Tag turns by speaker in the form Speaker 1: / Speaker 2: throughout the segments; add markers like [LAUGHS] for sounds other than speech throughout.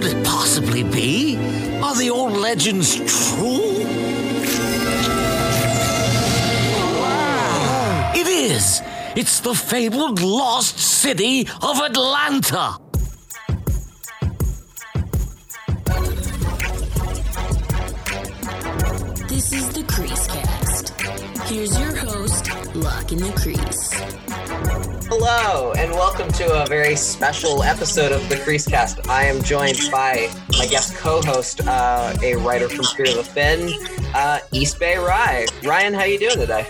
Speaker 1: could it possibly be? Are the old legends true? It is! It's the fabled lost city of Atlanta!
Speaker 2: This is the Crease Cast. Here's your host, Lach in the Crease.
Speaker 3: Hello, and welcome to a very special episode of the Creasecast. I am joined by my guest co-host, uh, a writer from Fear of the Fin, uh, East Bay Ry. Ryan, how you doing today?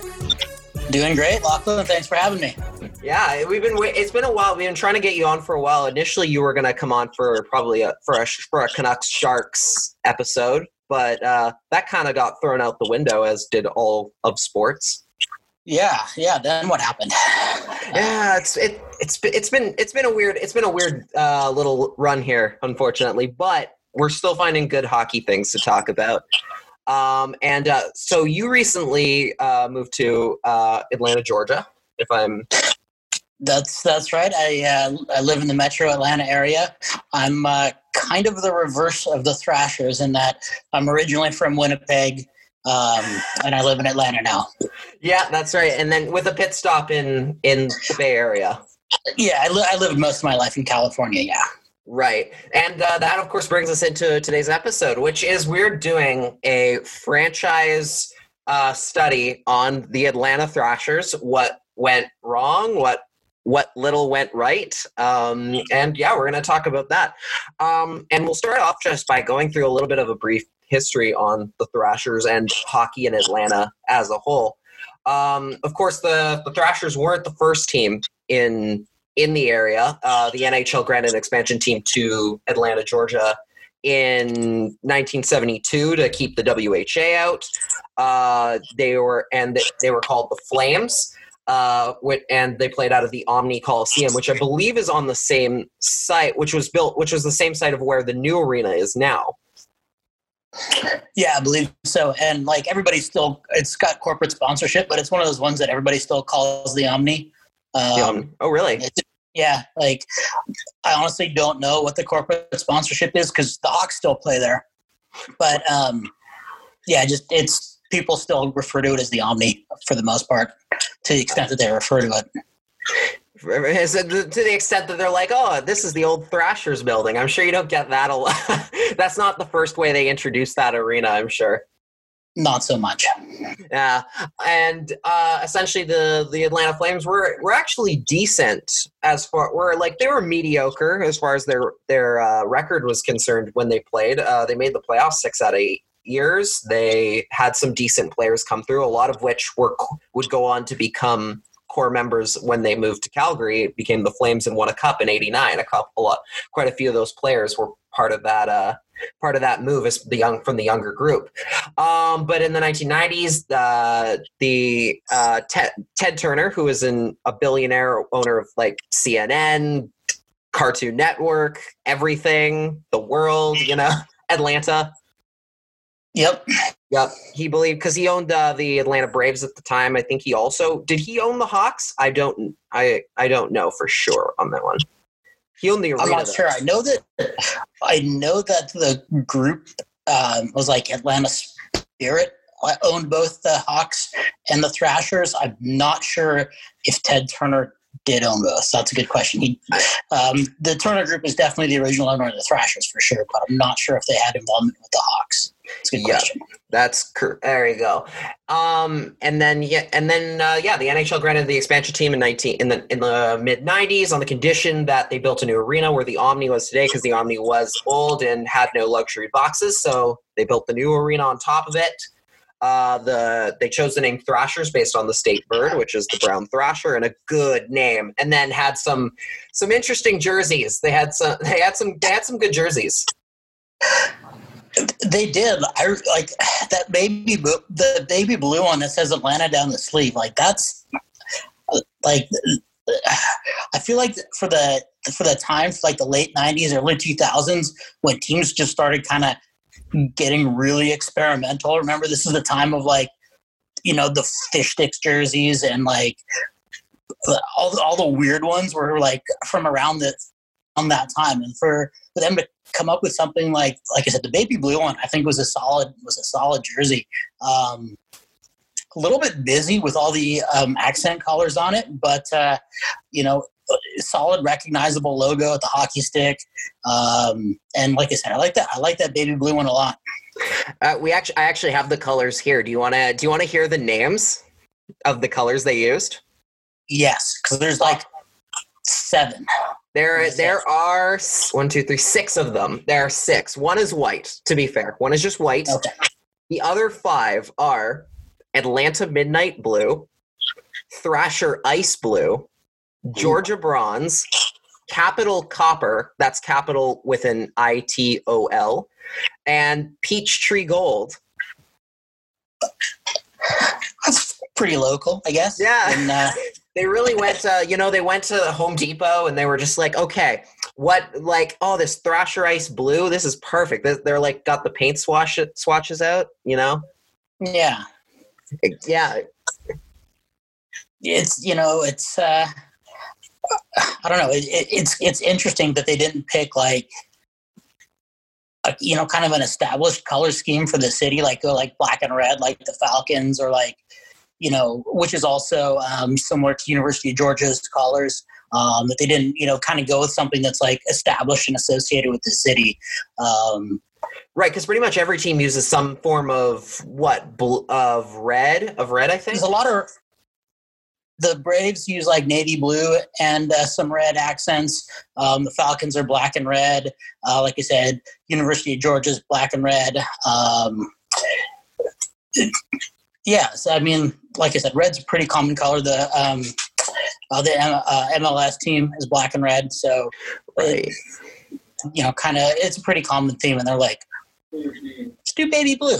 Speaker 4: Doing great, Lachlan. Thanks for having me.
Speaker 3: Yeah, we've been. It's been a while. We've been trying to get you on for a while. Initially, you were going to come on for probably a for a for a Canucks Sharks episode, but uh, that kind of got thrown out the window, as did all of sports.
Speaker 4: Yeah, yeah. Then what happened? [SIGHS]
Speaker 3: Yeah, it's it it's it's been it's been a weird it's been a weird uh, little run here, unfortunately, but we're still finding good hockey things to talk about. Um, and uh, so you recently uh, moved to uh, Atlanta, Georgia, if I'm
Speaker 4: That's that's right. I uh, I live in the Metro Atlanta area. I'm uh, kind of the reverse of the Thrashers in that I'm originally from Winnipeg, um, and I live in Atlanta now.
Speaker 3: yeah, that's right. And then with a pit stop in in the Bay Area.
Speaker 4: Yeah, I, li- I lived most of my life in California. Yeah.
Speaker 3: Right. And uh, that, of course, brings us into today's episode, which is we're doing a franchise uh, study on the Atlanta Thrashers, what went wrong, what what little went right. Um, and yeah, we're going to talk about that. Um, and we'll start off just by going through a little bit of a brief history on the Thrashers and hockey in Atlanta as a whole. Um, of course, the, the Thrashers weren't the first team in in the area. Uh, the NHL granted an expansion team to Atlanta, Georgia in 1972 to keep the WHA out. Uh, they were and they were called the Flames. Uh, and they played out of the Omni Coliseum, which I believe is on the same site, which was built, which was the same site of where the new arena is now.
Speaker 4: Yeah, I believe so. And like everybody still, it's got corporate sponsorship, but it's one of those ones that everybody still calls the Omni. Um,
Speaker 3: Um, oh, really?
Speaker 4: Yeah, like I honestly don't know what the corporate sponsorship is because the Hawks still play there. But um, yeah, just it's people still refer to it as the Omni for the most part, to the extent that they refer to it. [LAUGHS]
Speaker 3: To the extent that they're like, oh, this is the old Thrashers building. I'm sure you don't get that a lot. [LAUGHS] That's not the first way they introduced that arena, I'm sure.
Speaker 4: Not so much.
Speaker 3: Yeah, and uh, essentially the the Atlanta Flames were were actually decent as far were like they were mediocre as far as their their uh, record was concerned when they played. Uh, they made the playoffs six out of eight years. They had some decent players come through, a lot of which were would go on to become core members when they moved to Calgary. Became the Flames and won a cup in '89. A couple, quite a few of those players were part of that. Uh, part of that move as the young from the younger group. Um, but in the 1990s, uh, the uh, Ted, Ted Turner, who is an, a billionaire owner of like CNN, Cartoon Network, everything, the world, you know, [LAUGHS] Atlanta.
Speaker 4: Yep.
Speaker 3: Yep, he believed because he owned uh, the Atlanta Braves at the time. I think he also did. He own the Hawks. I don't. I I don't know for sure on that one. He owned the arena.
Speaker 4: I'm not
Speaker 3: though.
Speaker 4: sure. I know that I know that the group um, was like Atlanta Spirit. I owned both the Hawks and the Thrashers. I'm not sure if Ted Turner did own both. That's a good question. He, um, the Turner Group is definitely the original owner of the Thrashers for sure, but I'm not sure if they had involvement with the Hawks. It's a good
Speaker 3: Yeah.
Speaker 4: question.
Speaker 3: That's cor- there you go. Um, and then yeah, and then uh, yeah, the NHL granted the expansion team in nineteen in the in the mid '90s on the condition that they built a new arena where the Omni was today because the Omni was old and had no luxury boxes. So they built the new arena on top of it. Uh, the they chose the name Thrashers based on the state bird, which is the brown thrasher, and a good name. And then had some some interesting jerseys. They had some they had some they had some good jerseys.
Speaker 4: They did. I like that baby the baby blue one that says Atlanta down the sleeve. Like that's like I feel like for the for the time, for like the late '90s, early 2000s, when teams just started kind of getting really experimental. Remember, this is the time of like you know the fish sticks jerseys and like all all the weird ones were like from around the on that time, and for for them to come up with something like like I said, the baby blue one, I think was a solid was a solid jersey. Um, a little bit busy with all the um, accent colors on it, but uh, you know, solid recognizable logo at the hockey stick. Um, and like I said, I like that. I like that baby blue one a lot.
Speaker 3: Uh, we actually, I actually have the colors here. Do you want to? Do you want to hear the names of the colors they used?
Speaker 4: Yes, because there's like seven.
Speaker 3: There, there are one, two, three, six of them. There are six. One is white. To be fair, one is just white.
Speaker 4: Okay.
Speaker 3: The other five are Atlanta Midnight Blue, Thrasher Ice Blue, Georgia Bronze, Capital Copper, that's capital with an I T O L, and Peachtree Gold.
Speaker 4: That's pretty local, I guess.
Speaker 3: Yeah.
Speaker 4: And, uh, [LAUGHS]
Speaker 3: They really went, uh, you know, they went to Home Depot and they were just like, okay, what, like, oh, this Thrasher Ice Blue, this is perfect. They're, they're like, got the paint swatch swatches out, you know?
Speaker 4: yeah.
Speaker 3: Yeah,
Speaker 4: it's you know it's uh i don't know it, it, it's it's interesting that they didn't pick like a, you know kind of an established color scheme for the city like go like black and red like the falcons or like you know which is also um, similar to university of georgia's colors um, that they didn't you know kind of go with something that's like established and associated with the city um,
Speaker 3: Right, because pretty much every team uses some form of what bl- of red of red. I think.
Speaker 4: there's a lot of the Braves use like navy blue and uh, some red accents. Um, the Falcons are black and red. Uh, like I said, University of Georgia's black and red. Um, yeah, so I mean, like I said, red's a pretty common color. The um, uh, the M- uh, MLS team is black and red, so
Speaker 3: Right.
Speaker 4: you know, kind of it's a pretty common theme. And they're like, let's do baby blue,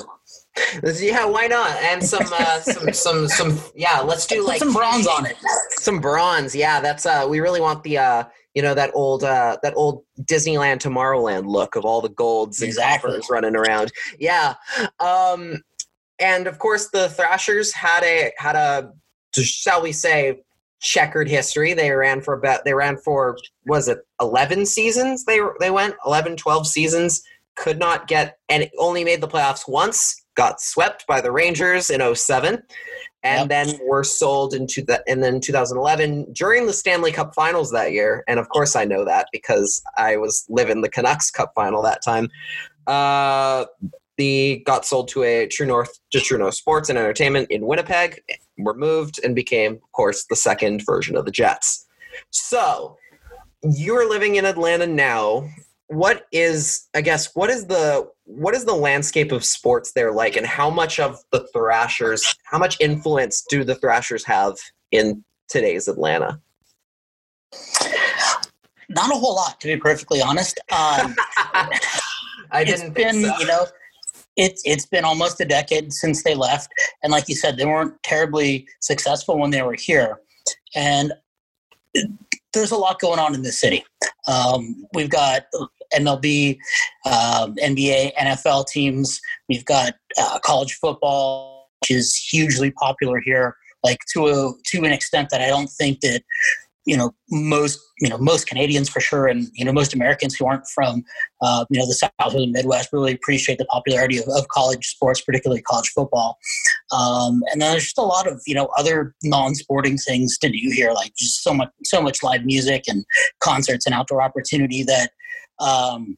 Speaker 3: Yeah, why not? And some, uh, [LAUGHS] some, some, some. Yeah, let's do like
Speaker 4: some bronze on it.
Speaker 3: some bronze. Yeah, that's. Uh, we really want the. Uh, you know that old uh, that old Disneyland Tomorrowland look of all the golds and
Speaker 4: Exactly.
Speaker 3: coppers running around. Yeah, um, and of course the Thrashers had a had a shall we say checkered history. They ran for about they ran for was it 11 seasons? They they went 11 12 seasons could not get and only made the playoffs once. Got swept by the Rangers in 07 and
Speaker 4: Yep.
Speaker 3: then were sold into the and then 2011 during the Stanley Cup Finals that year. And of course, I know that because I was living the Canucks Cup Final that time. Uh, the got sold to a True North to True North Sports and Entertainment in Winnipeg. Were moved and became, of course, the second version of the Jets. So you're living in Atlanta now. What is, I guess, what is the what is the landscape of sports there like, and how much of the Thrashers, how much influence do the Thrashers have in today's Atlanta?
Speaker 4: Not a whole lot, to be perfectly honest. Um, [LAUGHS]
Speaker 3: I didn't
Speaker 4: been,
Speaker 3: think so.
Speaker 4: you know, it's it's been almost a decade since they left, and like you said, they weren't terribly successful when they were here. And there's a lot going on in this city. Um, we've got MLB, um, NBA, NFL teams. We've got uh, college football, which is hugely popular here. Like to a to an extent that I don't think that you know most you know most Canadians for sure, and you know most Americans who aren't from uh, you know the South or the Midwest really appreciate the popularity of, of college sports, particularly college football. Um, and then there's just a lot of you know other non-sporting things to do here, like just so much so much live music and concerts and outdoor opportunity that. Um,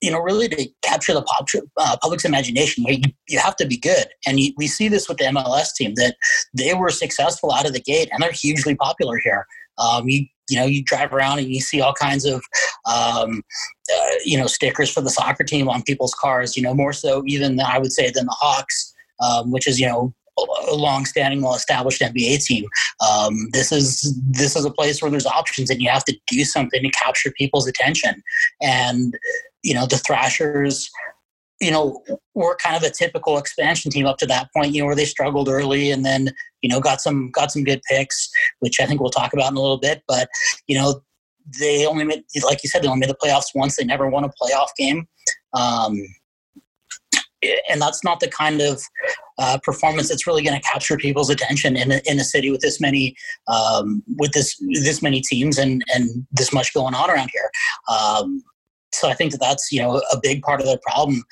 Speaker 4: you know, really to capture the pop, uh, public's imagination, you, you have to be good. And you, we see this with the MLS team that they were successful out of the gate and they're hugely popular here. Um, you you know you drive around and you see all kinds of um, uh, you know stickers for the soccer team on people's cars. You know more so even I would say than the Hawks, um, which is you know a long-standing, well-established NBA team. Um, this is this is a place where there's options, and you have to do something to capture people's attention. And you know the Thrashers you know, were kind of a typical expansion team up to that point, you know, where they struggled early and then, you know, got some got some good picks, which I think we'll talk about in a little bit. But, you know, they only made like you said, they only made the playoffs once. They never won a playoff game. Um, and that's not the kind of uh, performance that's really going to capture people's attention in a, in a city with this many um, with this this many teams and and this much going on around here. Um, so I think that that's you know a big part of the problem.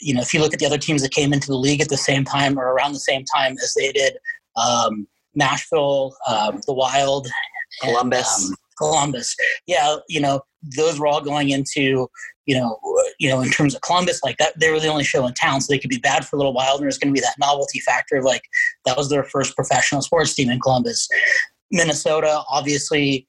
Speaker 4: You know, if you look at the other teams that came into the league at the same time or around the same time as they did, um, Nashville, um, the Wild,
Speaker 3: Columbus.
Speaker 4: And, um, Columbus. Yeah, you know, those were all going into, you know, you know, in terms of Columbus, like that, they were the only show in town, so they could be bad for a little while. And there's going to be that novelty factor of like that was their first professional sports team in Columbus. Minnesota, obviously,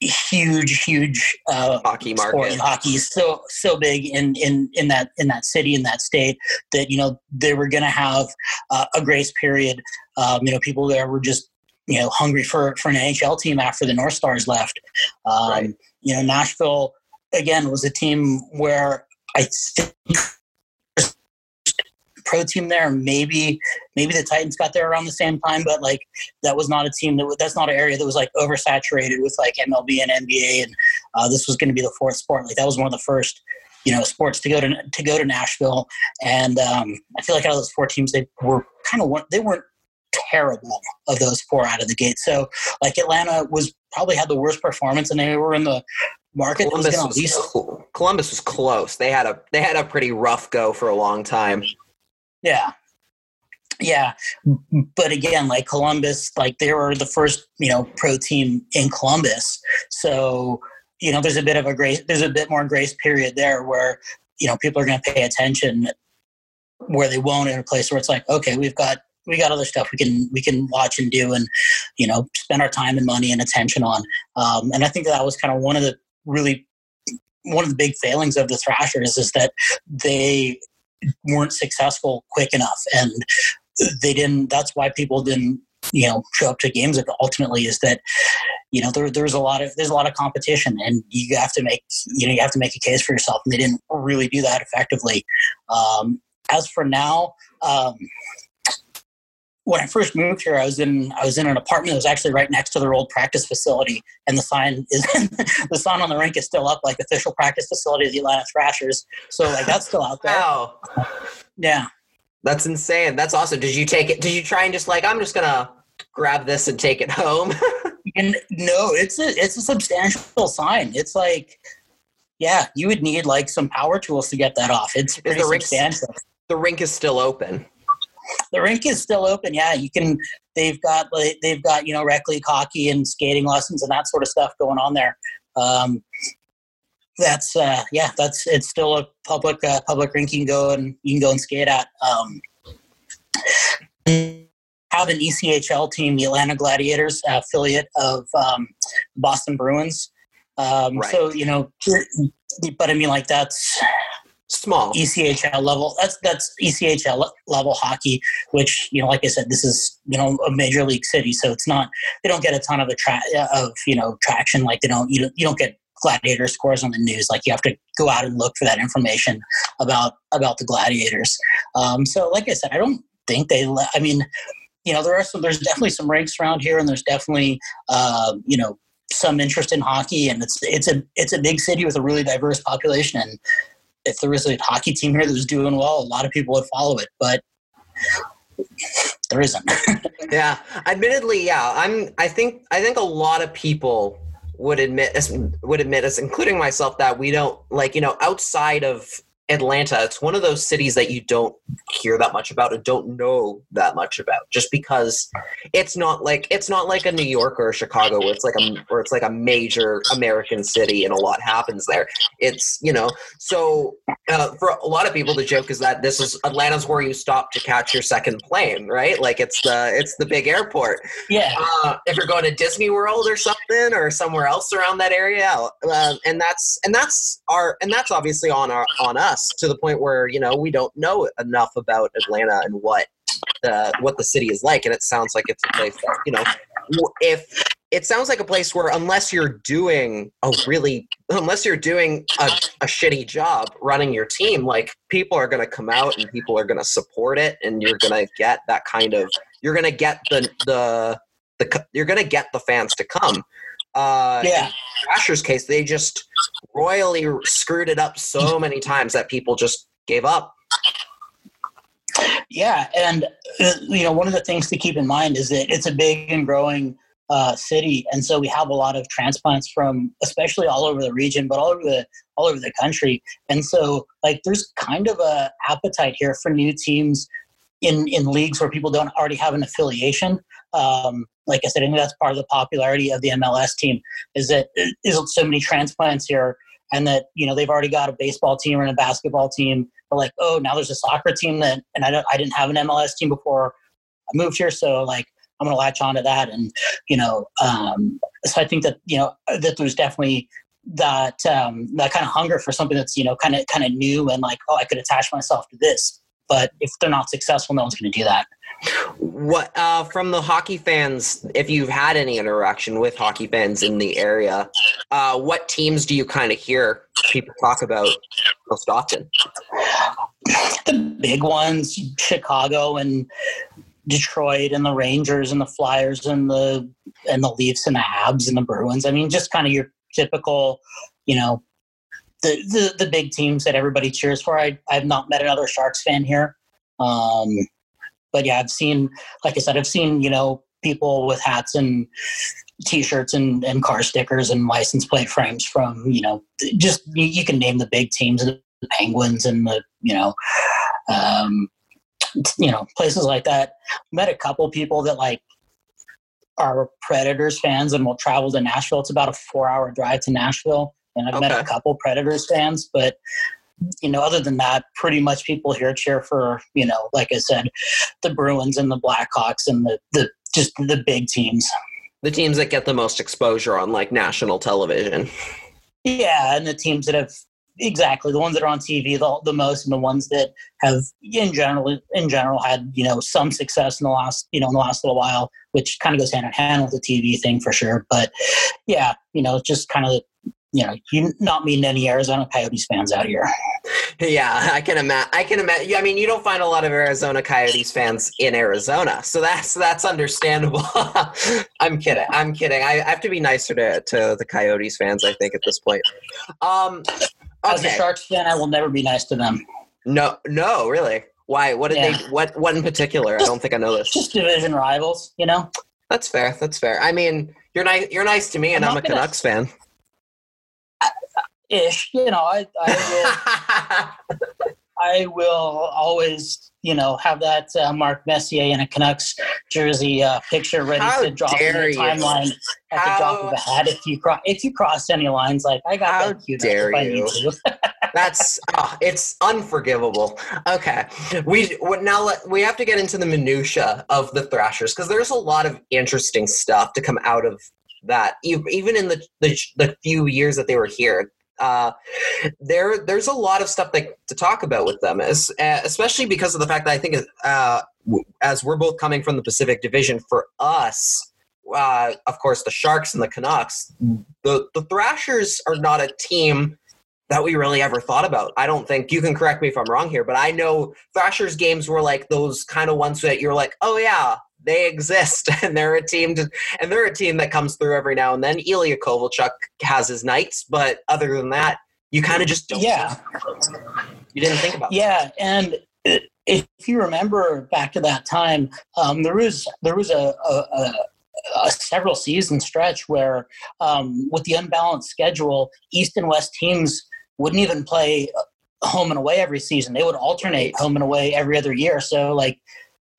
Speaker 4: huge, huge uh,
Speaker 3: hockey market.
Speaker 4: Hockey is so so big in in in that in that city in that state that you know they were going to have uh, a grace period. Um, you know, people there were just you know hungry for for an NHL team after the North Stars left. Um, right. You know, Nashville again was a team where I think pro team there. Maybe maybe the Titans got there around the same time, but like that was not a team that that's not an area that was like oversaturated with like MLB and NBA, and uh, this was going to be the fourth sport. Like that was one of the first you know sports to go to to go to Nashville, and um, I feel like out of those four teams, they were kind of they weren't terrible of those four out of the gate. So like Atlanta was probably had the worst performance, and they were in the market.
Speaker 3: Columbus was, was Columbus was close. They had a they had a pretty rough go for a long time.
Speaker 4: Yeah. Yeah. But again, like Columbus, like they were the first, you know, pro team in Columbus. So, you know, there's a bit of a grace, there's a bit more grace period there where, you know, people are going to pay attention where they won't in a place where it's like, okay, we've got, we got other stuff we can, we can watch and do and, you know, spend our time and money and attention on. Um, and I think that was kind of one of the really, one of the big failings of the Thrashers is that they weren't successful quick enough. And they didn't that's why people didn't you know show up to games ultimately is that you know there, there's a lot of there's a lot of competition and you have to make you know you have to make a case for yourself. And they didn't really do that effectively. Um, as for now um, when I first moved here, I was in I was in an apartment that was actually right next to their old practice facility, and the sign is [LAUGHS] the sign on the rink is still up, like official practice facility of the Atlanta Thrashers. So like that's still out there.
Speaker 3: Wow.
Speaker 4: Yeah.
Speaker 3: That's insane. That's awesome. Did you take it? Did you try and just like I'm just gonna grab this and take it home? [LAUGHS]
Speaker 4: and no, it's a it's a substantial sign. It's like, yeah, you would need like some power tools to get that off. It's pretty the substantial.
Speaker 3: the rink is still open
Speaker 4: the rink is still open. Yeah, you can. They've got they've got you know rec league hockey and skating lessons and that sort of stuff going on there. Um, that's uh, yeah, that's it's still a public uh, public rink. You can go and you can go and skate at. Um, have an ECHL team, the Atlanta Gladiators, affiliate of um, Boston Bruins. Um, right. So you know, but I mean, like that's
Speaker 3: small
Speaker 4: ECHL level. That's that's ECHL level hockey, which you know, like I said, this is you know a major league city, so it's not they don't get a ton of attra- of you know traction. Like they don't you don't, you don't get gladiator scores on the news. Like you have to go out and look for that information about about the gladiators. Um, so, like I said, I don't think they. I mean, you know, there are some. There's definitely some ranks around here, and there's definitely uh, you know some interest in hockey, and it's it's a it's a big city with a really diverse population, and if there was a hockey team here that was doing well, a lot of people would follow it, but there isn't. [LAUGHS]
Speaker 3: yeah, admittedly, yeah. I'm. I think. I think a lot of people would admit would admit us, including myself, that we don't like. You know, outside of Atlanta, it's one of those cities that you don't hear that much about and don't know that much about, just because it's not like it's not like a New York or a Chicago where it's like a where it's like a major American city and a lot happens there. It's you know so uh, for a lot of people the joke is that this is Atlanta's where you stop to catch your second plane, right? Like it's the it's the big airport.
Speaker 4: Yeah.
Speaker 3: Uh, if you're going to Disney World or something or somewhere else around that area, uh, and that's and that's our and that's obviously on our on us us to the point where you know we don't know enough about Atlanta and what the what the city is like, and it sounds like it's a place that you know if it sounds like a place where unless you're doing a really unless you're doing a, a shitty job running your team like people are going to come out and people are going to support it and you're going to get that kind of you're going to get the the the you're going to get the fans to come. Uh
Speaker 4: yeah
Speaker 3: Asher's case they just royally screwed it up so many times that people just gave up.
Speaker 4: Yeah, and uh, you know, one of the things to keep in mind is that it's a big and growing uh, city, and so we have a lot of transplants from, especially all over the region, but all over the all over the country. And so, like, there's kind of a appetite here for new teams in in leagues where people don't already have an affiliation. Um, like I said, I think that's part of the popularity of the MLS team is that there's so many transplants here, and that you know they've already got a baseball team and a basketball team. But like, oh, now there's a soccer team that, and I don't, I didn't have an MLS team before I moved here, so like I'm going to latch onto that, and you know, um, so I think that you know that there's definitely that um, that kind of hunger for something that's you know kind of kind of new and like, oh, I could attach myself to this. But if they're not successful, no one's going to do that.
Speaker 3: What uh, from the hockey fans? If you've had any interaction with hockey fans in the area, uh, what teams do you kind of hear people talk about most often?
Speaker 4: The big ones, Chicago and Detroit, and the Rangers and the Flyers and the and the Leafs and the Habs and the Bruins. I mean, just kind of your typical, you know, the the, the big teams that everybody cheers for. I I've not met another Sharks fan here. Um, but yeah, I've seen, like I said, I've seen, you know, people with hats and t-shirts and, and car stickers and license plate frames from, you know, just, you, you can name the big teams, the Penguins and the, you know, um, you know, places like that. Met a couple people that like are Predators fans and will travel to Nashville. It's about a four hour drive to Nashville. And I've okay. met a couple Predators fans, but you know, other than that, pretty much people here cheer for, you know, like I said, the Bruins and the Blackhawks and the, the just the big teams.
Speaker 3: The teams that get the most exposure on like national television.
Speaker 4: Yeah, and the teams that have exactly the ones that are on TV the, the most, and the ones that have in general in general had you know some success in the last you know in the last little while, which kind of goes hand in hand with the TV thing for sure. But yeah, you know, just kind of you know, you not meeting any Arizona Coyotes fans out here.
Speaker 3: Yeah, I can imagine. I can imagine. I mean, you don't find a lot of Arizona Coyotes fans in Arizona, so that's that's understandable. [LAUGHS] I'm kidding. I'm kidding. I, I, have to be nicer to, to the Coyotes fans. I think at this point. Um, okay.
Speaker 4: As a Sharks fan, I will never be nice to them.
Speaker 3: No, no, really. Why? What did yeah. they? What? What in particular? Just, I don't think I know this.
Speaker 4: Just division rivals, you know.
Speaker 3: That's fair. That's fair. I mean, you're nice. You're nice to me, and I'm, I'm a Canucks fan
Speaker 4: ish. You know, I I will, [LAUGHS] I will always you know have that uh, Mark Messier in a Canucks jersey uh, picture ready
Speaker 3: How
Speaker 4: to drop in the timeline at How, the drop of a hat. If you cross if you cross any lines, like I got
Speaker 3: How that dare you? [LAUGHS] That's oh, it's unforgivable. Okay, we now let, we have to get into the minutia of the Thrashers because there's a lot of interesting stuff to come out of that. Even in the, the the few years that they were here, uh, there there's a lot of stuff that, to talk about with them, as, uh, especially because of the fact that I think uh, as we're both coming from the Pacific Division, for us, uh, of course, the Sharks and the Canucks, the the Thrashers are not a team that we really ever thought about. I don't think you can correct me if I'm wrong here, but I know Thrashers games were like those kind of ones that you're like, oh yeah, they exist [LAUGHS] and they're a team to, and they're a team that comes through every now and then. Ilya Kovalchuk has his nights, but other than that, you kind of just don't.
Speaker 4: Yeah,
Speaker 3: you didn't think about.
Speaker 4: Yeah, that. and if you remember back to that time, um, there was there was a, a, a a several season stretch where, um, with the unbalanced schedule, East and West teams wouldn't even play home and away every season. They would alternate home and away every other year. So, like,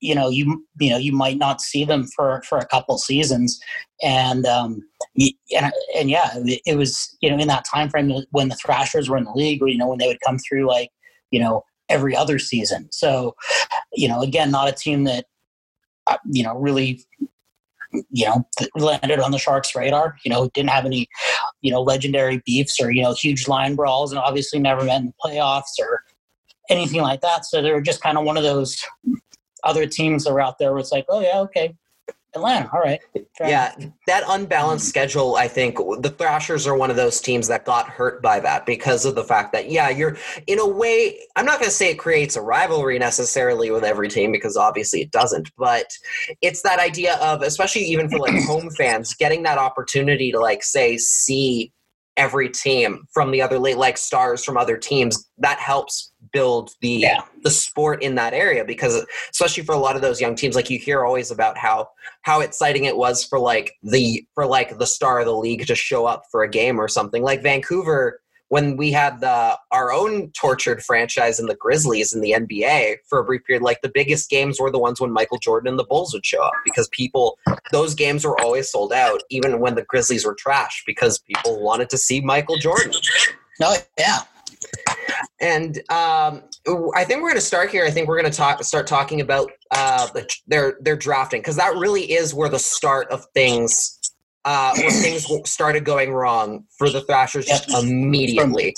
Speaker 4: you know you you know you might not see them for for a couple seasons and um and, and yeah it was you know in that time frame when the thrashers were in the league or you know when they would come through like you know every other season so you know again not a team that uh, you know really you know landed on the sharks radar you know didn't have any you know legendary beefs or you know huge line brawls and obviously never met in the playoffs or anything like that so they were just kind of one of those other teams are out there where it's like, oh yeah, okay, Atlanta, all right.
Speaker 3: Yeah, that unbalanced schedule, I think the Thrashers are one of those teams that got hurt by that because of the fact that, yeah, you're in a way, I'm not going to say it creates a rivalry necessarily with every team because obviously it doesn't, but it's that idea of, especially even for like [CLEARS THROAT] home fans, getting that opportunity to like say, see every team from the other like stars from other teams that helps build the
Speaker 4: Yeah.
Speaker 3: the sport in that area because especially for a lot of those young teams like you hear always about how how exciting it was for like the for like the star of the league to show up for a game or something like Vancouver when we had the our own tortured franchise in the Grizzlies in the NBA for a brief period like the biggest games were the ones when Michael Jordan and the Bulls would show up because people those games were always sold out even when the Grizzlies were trash because people wanted to see Michael Jordan
Speaker 4: No, yeah.
Speaker 3: And um, I think we're going to start here. I think we're going to talk, start talking about uh, the, their their drafting because that really is where the start of things, uh, where [CLEARS THROAT] things started going wrong for the Thrashers just
Speaker 4: Yep.
Speaker 3: immediately.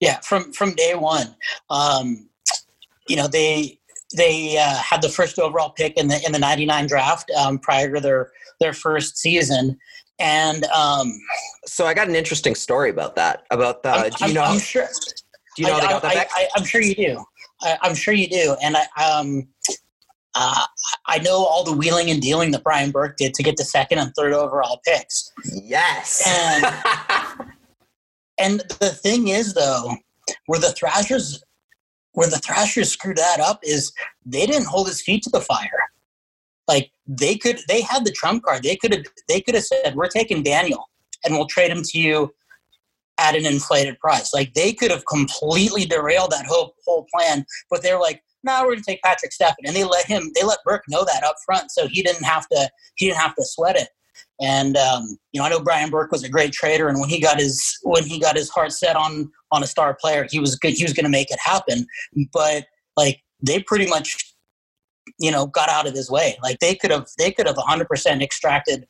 Speaker 4: Yeah, from from day one, um, you know they they uh, had the first overall pick in the in the '99 draft um, prior to their their first season, and um,
Speaker 3: So I got an interesting story about that. About the,
Speaker 4: I'm,
Speaker 3: Uh, do you
Speaker 4: I'm-
Speaker 3: know?
Speaker 4: I'm sure.
Speaker 3: Do you know how they
Speaker 4: I,
Speaker 3: got that
Speaker 4: I,
Speaker 3: back?
Speaker 4: I, I'm sure you do. I, I'm sure you do, and I um, uh, I know all the wheeling and dealing that Brian Burke did to get the second and third overall picks.
Speaker 3: yes. [LAUGHS]
Speaker 4: And the thing is, though, where the Thrashers, where the Thrashers screwed that up is they didn't hold his feet to the fire. Like they could, they had the trump card. They could have, they could have said, "We're taking Daniel, and we'll trade him to you at an inflated price." Like they could have completely derailed that whole whole plan, but they're like, "No, we're going to take Patrik Stefan," and they let him, they let Burke know that up front, so he didn't have to, he didn't have to sweat it. And um, you know, I know Brian Burke was a great trader, and when he got his when he got his heart set on on a star player, he was good. He was going to make it happen. But like they pretty much, you know, got out of his way. Like they could have they could have 100 percent extracted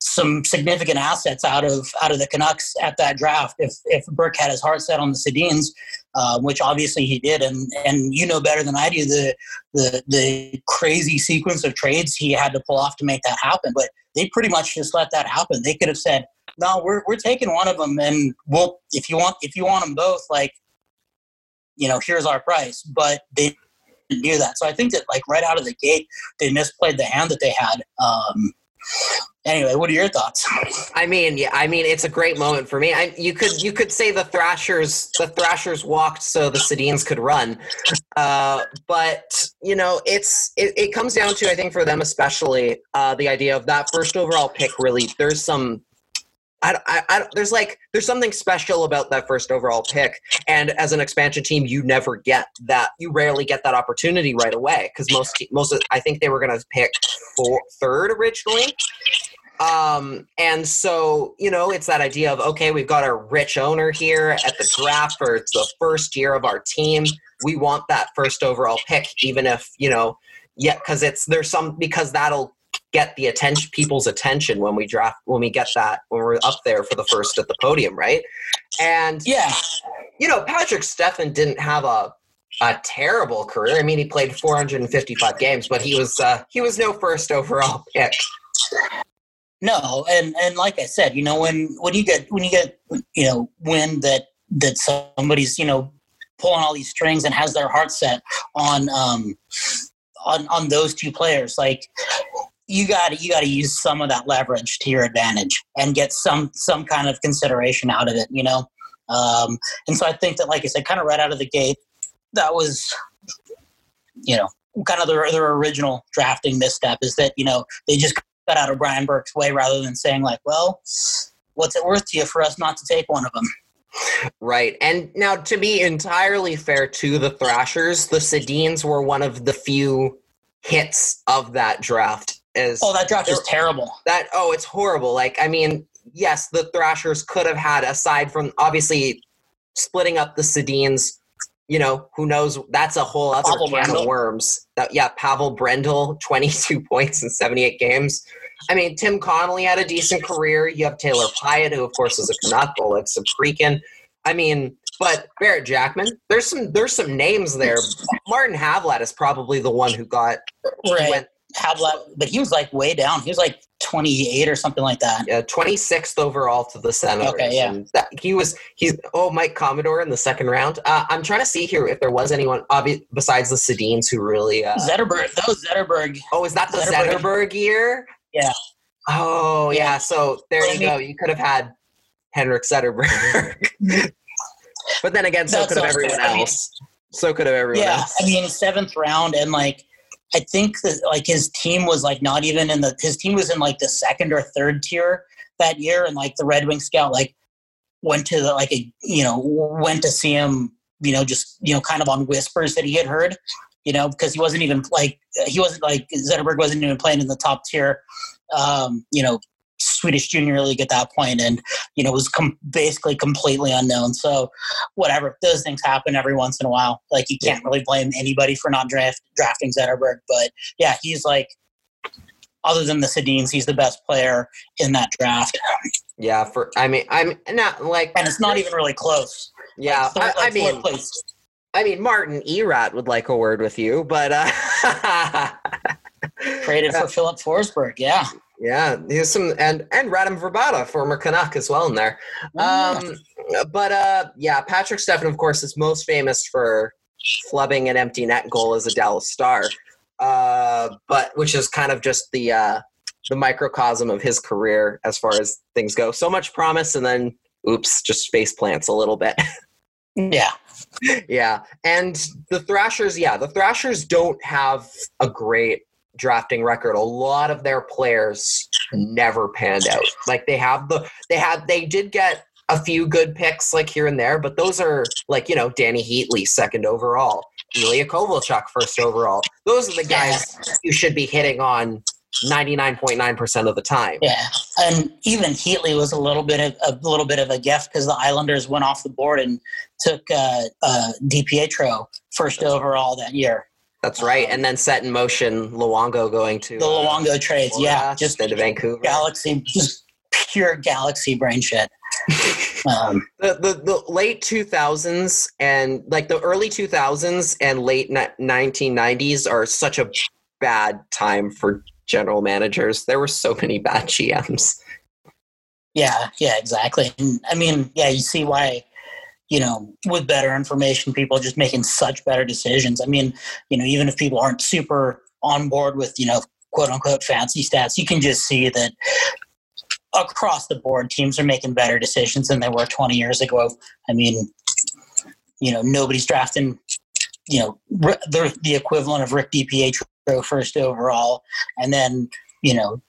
Speaker 4: some significant assets out of out of the Canucks at that draft if if Burke had his heart set on the Sedins, uh, which obviously he did. And and you know better than I do the the the crazy sequence of trades he had to pull off to make that happen. But they pretty much just let that happen. They could have said, "No, we're we're taking one of them, and we'll if you want if you want them both, like, you know, here's our price." But they didn't do that. So I think that like right out of the gate, they misplayed the hand that they had. Um, anyway, what are your thoughts?
Speaker 3: I mean, yeah, I mean, it's a great moment for me. I, you could you could say the Thrashers the Thrashers walked so the Sedins could run, uh, but you know, it's it, it comes down to I think for them especially uh, the idea of that first overall pick. Really, there's some. I, I, I, there's like there's something special about that first overall pick, and as an expansion team, you never get that. You rarely get that opportunity right away because most most of, I think they were going to pick four, third originally, um, and so, you know, it's that idea of okay, we've got a rich owner here at the draft for the first year of our team. We want that first overall pick, even if, you know, yeah, because it's there's some because that'll get the attention people's attention when we draft when we get that when we're up there for the first at the podium, right? And
Speaker 4: Yeah,
Speaker 3: you know, Patrik Stefan didn't have a a terrible career. I mean, he played 455 games, but he was uh, he was no first overall [LAUGHS] pick.
Speaker 4: no, and and like I said, you know, when when you get when you get you know when that that somebody's you know pulling all these strings and has their heart set on um on on those two players, like you got you got to use some of that leverage to your advantage and get some some kind of consideration out of it, you know. Um, and so I think that, like I said, kind of right out of the gate, that was, you know, kind of their their original drafting misstep is that you know they just got out of Brian Burke's way rather than saying like, well, what's it worth to you for us not to take one of them?
Speaker 3: Right. And now, to be entirely fair to the Thrashers, the Sedins were one of the few hits of that draft. As
Speaker 4: Oh, that draft is terrible.
Speaker 3: that, oh, it's horrible. Like, I mean, yes, the Thrashers could have had, aside from obviously splitting up the Sedins, you know, who knows? That's a whole other
Speaker 4: Pavel
Speaker 3: can
Speaker 4: Brendl.
Speaker 3: of worms. That, yeah, Pavel Brendl, [LAUGHS] 22 points in 78 games. I mean, Tim Connolly had a decent career. You have Taylor Pyatt, who of course is a Canuck, Oleg. I mean, but Barrett Jackman, there's some there's some names there. Martin Havlat is probably the one who got
Speaker 4: Right.
Speaker 3: went
Speaker 4: Havlat, but he was like way down. He was like 28 or something like that.
Speaker 3: Yeah, 26th overall to the Senators.
Speaker 4: Okay, yeah.
Speaker 3: And that, he was he's oh Mike Commodore in the second round. Uh, I'm trying to see here if there was anyone obvi- besides the Sedins who really. Uh,
Speaker 4: Zetterberg, that was Zetterberg.
Speaker 3: oh, is that the
Speaker 4: Zetterberg.
Speaker 3: Zetterberg year?
Speaker 4: Yeah.
Speaker 3: Oh yeah.
Speaker 4: Yeah.
Speaker 3: So there
Speaker 4: I
Speaker 3: you
Speaker 4: mean-
Speaker 3: go. You could have had Henrik Zetterberg. [LAUGHS] But then again, so could have everyone
Speaker 4: I mean-
Speaker 3: else. So could have everyone
Speaker 4: Yeah,
Speaker 3: else.
Speaker 4: I mean seventh round, and like I think that like his team was like not even in the his team was in like the second or third tier that year, and like the Red Wing scout like went to the, like a you know went to see him, you know, just you know kind of on whispers that he had heard, you know, because he wasn't even like he wasn't like Zetterberg wasn't even playing in the top tier, um, you know. Swedish Junior League at that point, and you know was com- basically completely unknown. So, whatever, those things happen every once in a while. Like you can't really blame anybody for not draft drafting Zetterberg, but yeah, he's like, other than the Sedins, he's the best player in that draft,
Speaker 3: Yeah, for I mean, I'm not like,
Speaker 4: and it's not even really close.
Speaker 3: yeah.
Speaker 4: Like, third-
Speaker 3: I, I
Speaker 4: like, fourth
Speaker 3: mean,
Speaker 4: place.
Speaker 3: I mean, Martin Erat would like a word with you, but uh, [LAUGHS]
Speaker 4: traded for Filip Forsberg. Yeah,
Speaker 3: yeah, here's some and and Radim Vrbata, former Canuck, as well in there. Um, but uh, yeah, Patrik Stefan, of course, is most famous for flubbing an empty net goal as a Dallas Star, uh, but which is kind of just the uh, the microcosm of his career as far as things go. So much promise, and then oops, just space plants a little bit. [LAUGHS]
Speaker 4: yeah,
Speaker 3: yeah, and the Thrashers, yeah, the Thrashers don't have a great drafting record. A lot of their players never panned out. Like they have the they had they did get a few good picks like here and there, but those are like, you know, Dany Heatley second overall, Ilya Kovalchuk first overall. Those are the guys you should be hitting on 99.9% of the time.
Speaker 4: yeah. And even Heatley was a little bit of a little bit of a gift because the Islanders went off the board and took uh, uh, DiPietro first overall that year.
Speaker 3: That's right. And then set in motion Luongo going to
Speaker 4: The
Speaker 3: uh,
Speaker 4: Luongo trades, yeah, just
Speaker 3: of Vancouver.
Speaker 4: galaxy, just pure galaxy brain shit. [LAUGHS] Um,
Speaker 3: the, the the late 2000s and like the early 2000s and late ni- 1990s are such a bad time for general managers there were so many bad gms
Speaker 4: yeah, yeah, exactly. And I mean, yeah, you see why, you know, with better information, people just making such better decisions. I mean, you know, even if people aren't super on board with, you know, quote unquote fancy stats, you can just see that across the board, teams are making better decisions than they were 20 years ago. I mean, you know, nobody's drafting, you know, the, the equivalent of Rick DiPietro first overall, and then, you know,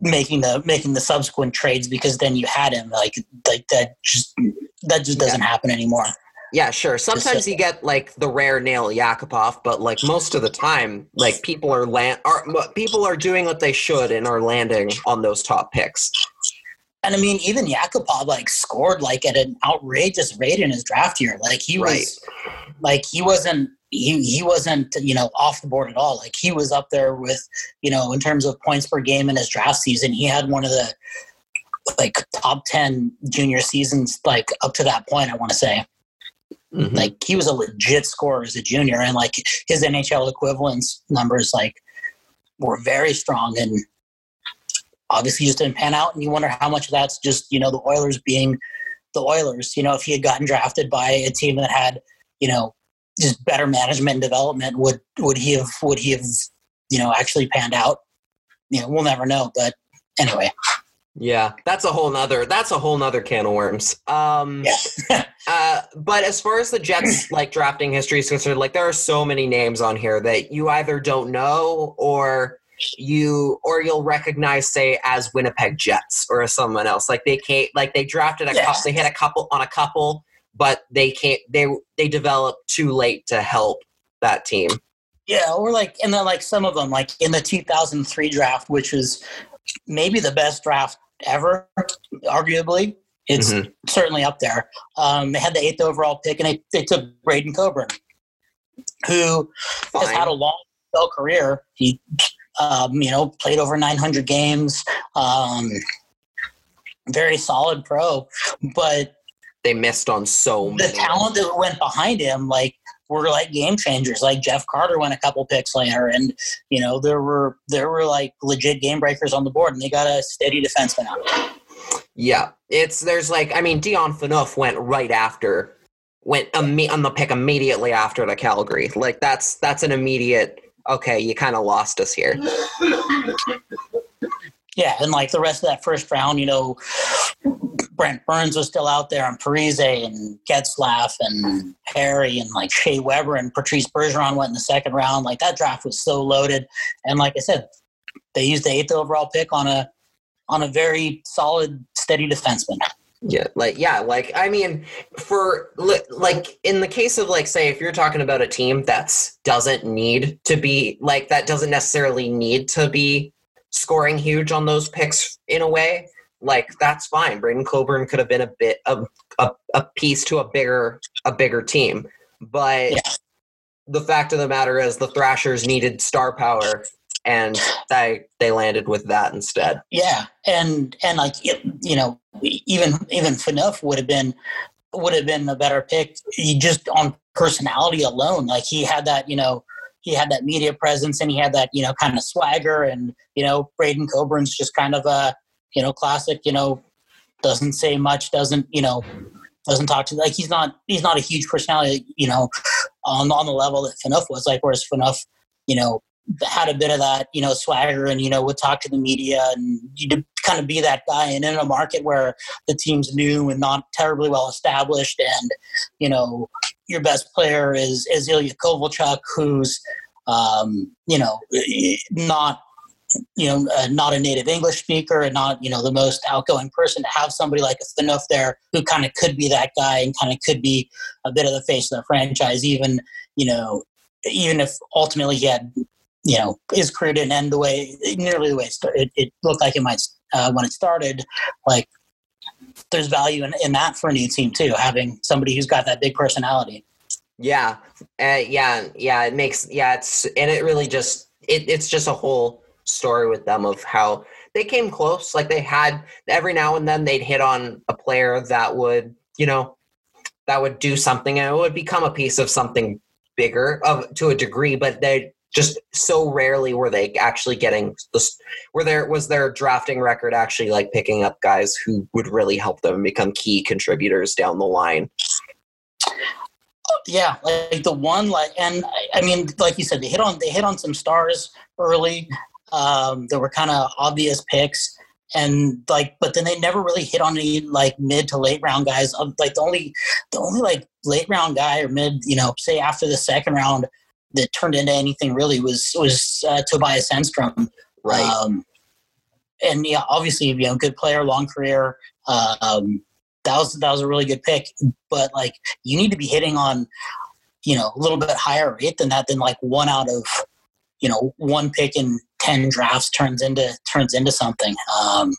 Speaker 4: making the making the subsequent trades because then you had him like like that just that just doesn't happen anymore.
Speaker 3: yeah sure sometimes you get like the rare nail yakupov but like most of the time like people are land are people are doing what they should and are landing on those top picks
Speaker 4: And I mean, even Yakupov like scored like at an outrageous rate in his draft year. Like he was, like he wasn't he he wasn't you know off the board at all. Like he was up there with you know in terms of points per game in his draft season. He had one of the like top ten junior seasons like up to that point. I want to say
Speaker 3: Mhm.
Speaker 4: like he was a legit scorer as a junior, and like his NHL equivalence numbers like were very strong and obviously just didn't pan out. And you wonder how much of that's just you know the Oilers being the Oilers. You know, if he had gotten drafted by a team that had you know just better management and development, would would he have would he have you know actually panned out? You know, we'll never know. But anyway,
Speaker 3: yeah that's a whole nother that's a whole nother can of worms um
Speaker 4: yeah, [LAUGHS]
Speaker 3: Uh, but as far as the Jets like drafting history is concerned, like there are so many names on here that you either don't know or you or you'll recognize, say, as Winnipeg Jets or as someone else. Like they can't, like they drafted a
Speaker 4: Yeah.
Speaker 3: couple, they hit a couple on a couple, but they can't. They they developed too late to help that team.
Speaker 4: Yeah, or like, and then like some of them, like in the 2003 draft, which was maybe the best draft ever, arguably. It's
Speaker 3: Mhm.
Speaker 4: certainly up there. Um, they had the eighth overall pick, and they, they took Braden Coburn, who has had a long spell career. He, um, you know, played over 900 games. Um, very solid pro, but
Speaker 3: They missed on so
Speaker 4: the
Speaker 3: many.
Speaker 4: talent that went behind him, like were like game changers. Like Jeff Carter went a couple picks later, and you know there were there were like legit game breakers on the board, and they got a steady defenseman out.
Speaker 3: Yeah, it's there's like I mean Dion Phaneuf went right after went on the pick immediately after the Calgary. Like that's that's an immediate okay. You kind of lost us here.
Speaker 4: Yeah, and like the rest of that first round, you know, Brent Burns was still out there, and Parise and Getzlaf and Harry and like Shea Weber and Patrice Bergeron went in the second round. Like that draft was so loaded, and like I said, they used the eighth overall pick on a on a very solid, steady defenseman.
Speaker 3: Yeah, like yeah, like I mean, for like in the case of like say if you're talking about a team that's doesn't need to be like that doesn't necessarily need to be scoring huge on those picks in a way, like that's fine. Braydon Coburn could have been a bit of a, a piece to a bigger a bigger team, but
Speaker 4: Yeah.
Speaker 3: the fact of the matter is the Thrashers needed star power, and they they landed with that instead.
Speaker 4: Yeah, and and like you know, even even Phaneuf would have been would have been a better pick. He just on personality alone, like he had that you know he had that media presence and he had that you know kind of swagger and you know Braydon Coburn's just kind of a you know classic you know doesn't say much doesn't you know doesn't talk to like he's not he's not a huge personality you know on on the level that Phaneuf was like whereas Phaneuf you know had a bit of that, you know, swagger and, you know, would talk to the media and you'd kind of be that guy. And in a market where the team's new and not terribly well established and, you know, your best player is, is Ilya Kovalchuk, who's, um, you know, not, you know, uh, not a native English speaker and not, you know, the most outgoing person to have somebody like a Phaneuf there who kind of could be that guy and kind of could be a bit of the face of the franchise, even, you know, even if ultimately he had you know his career didn't end the way nearly the way it, it looked like it might uh, when it started like there's value in, in that for a new team too having somebody who's got that big personality
Speaker 3: Yeah, uh, yeah, yeah. It makes yeah. It's and it really just it, it's just a whole story with them of how they came close. Like they had every now and then they'd hit on a player that would you know that would do something and it would become a piece of something bigger of to a degree, but they just so rarely were they actually getting this were there was their drafting record actually like picking up guys who would really help them become key contributors down the line?
Speaker 4: Yeah like the one like and I- i mean like you said they hit on they hit on some stars early um that were kind of obvious picks and like but then they never really hit on any like mid to late round guys Um, like the only the only like late round guy or mid you know say after the second round that turned into anything really was was uh, tobias enstrom
Speaker 3: right
Speaker 4: um, and yeah, obviously, you know, good player, long career. Um, that was that was a really good pick. But like, you need to be hitting on, you know, a little bit higher rate than that. Than like one out of, you know, one pick in ten drafts turns into turns into something. Um,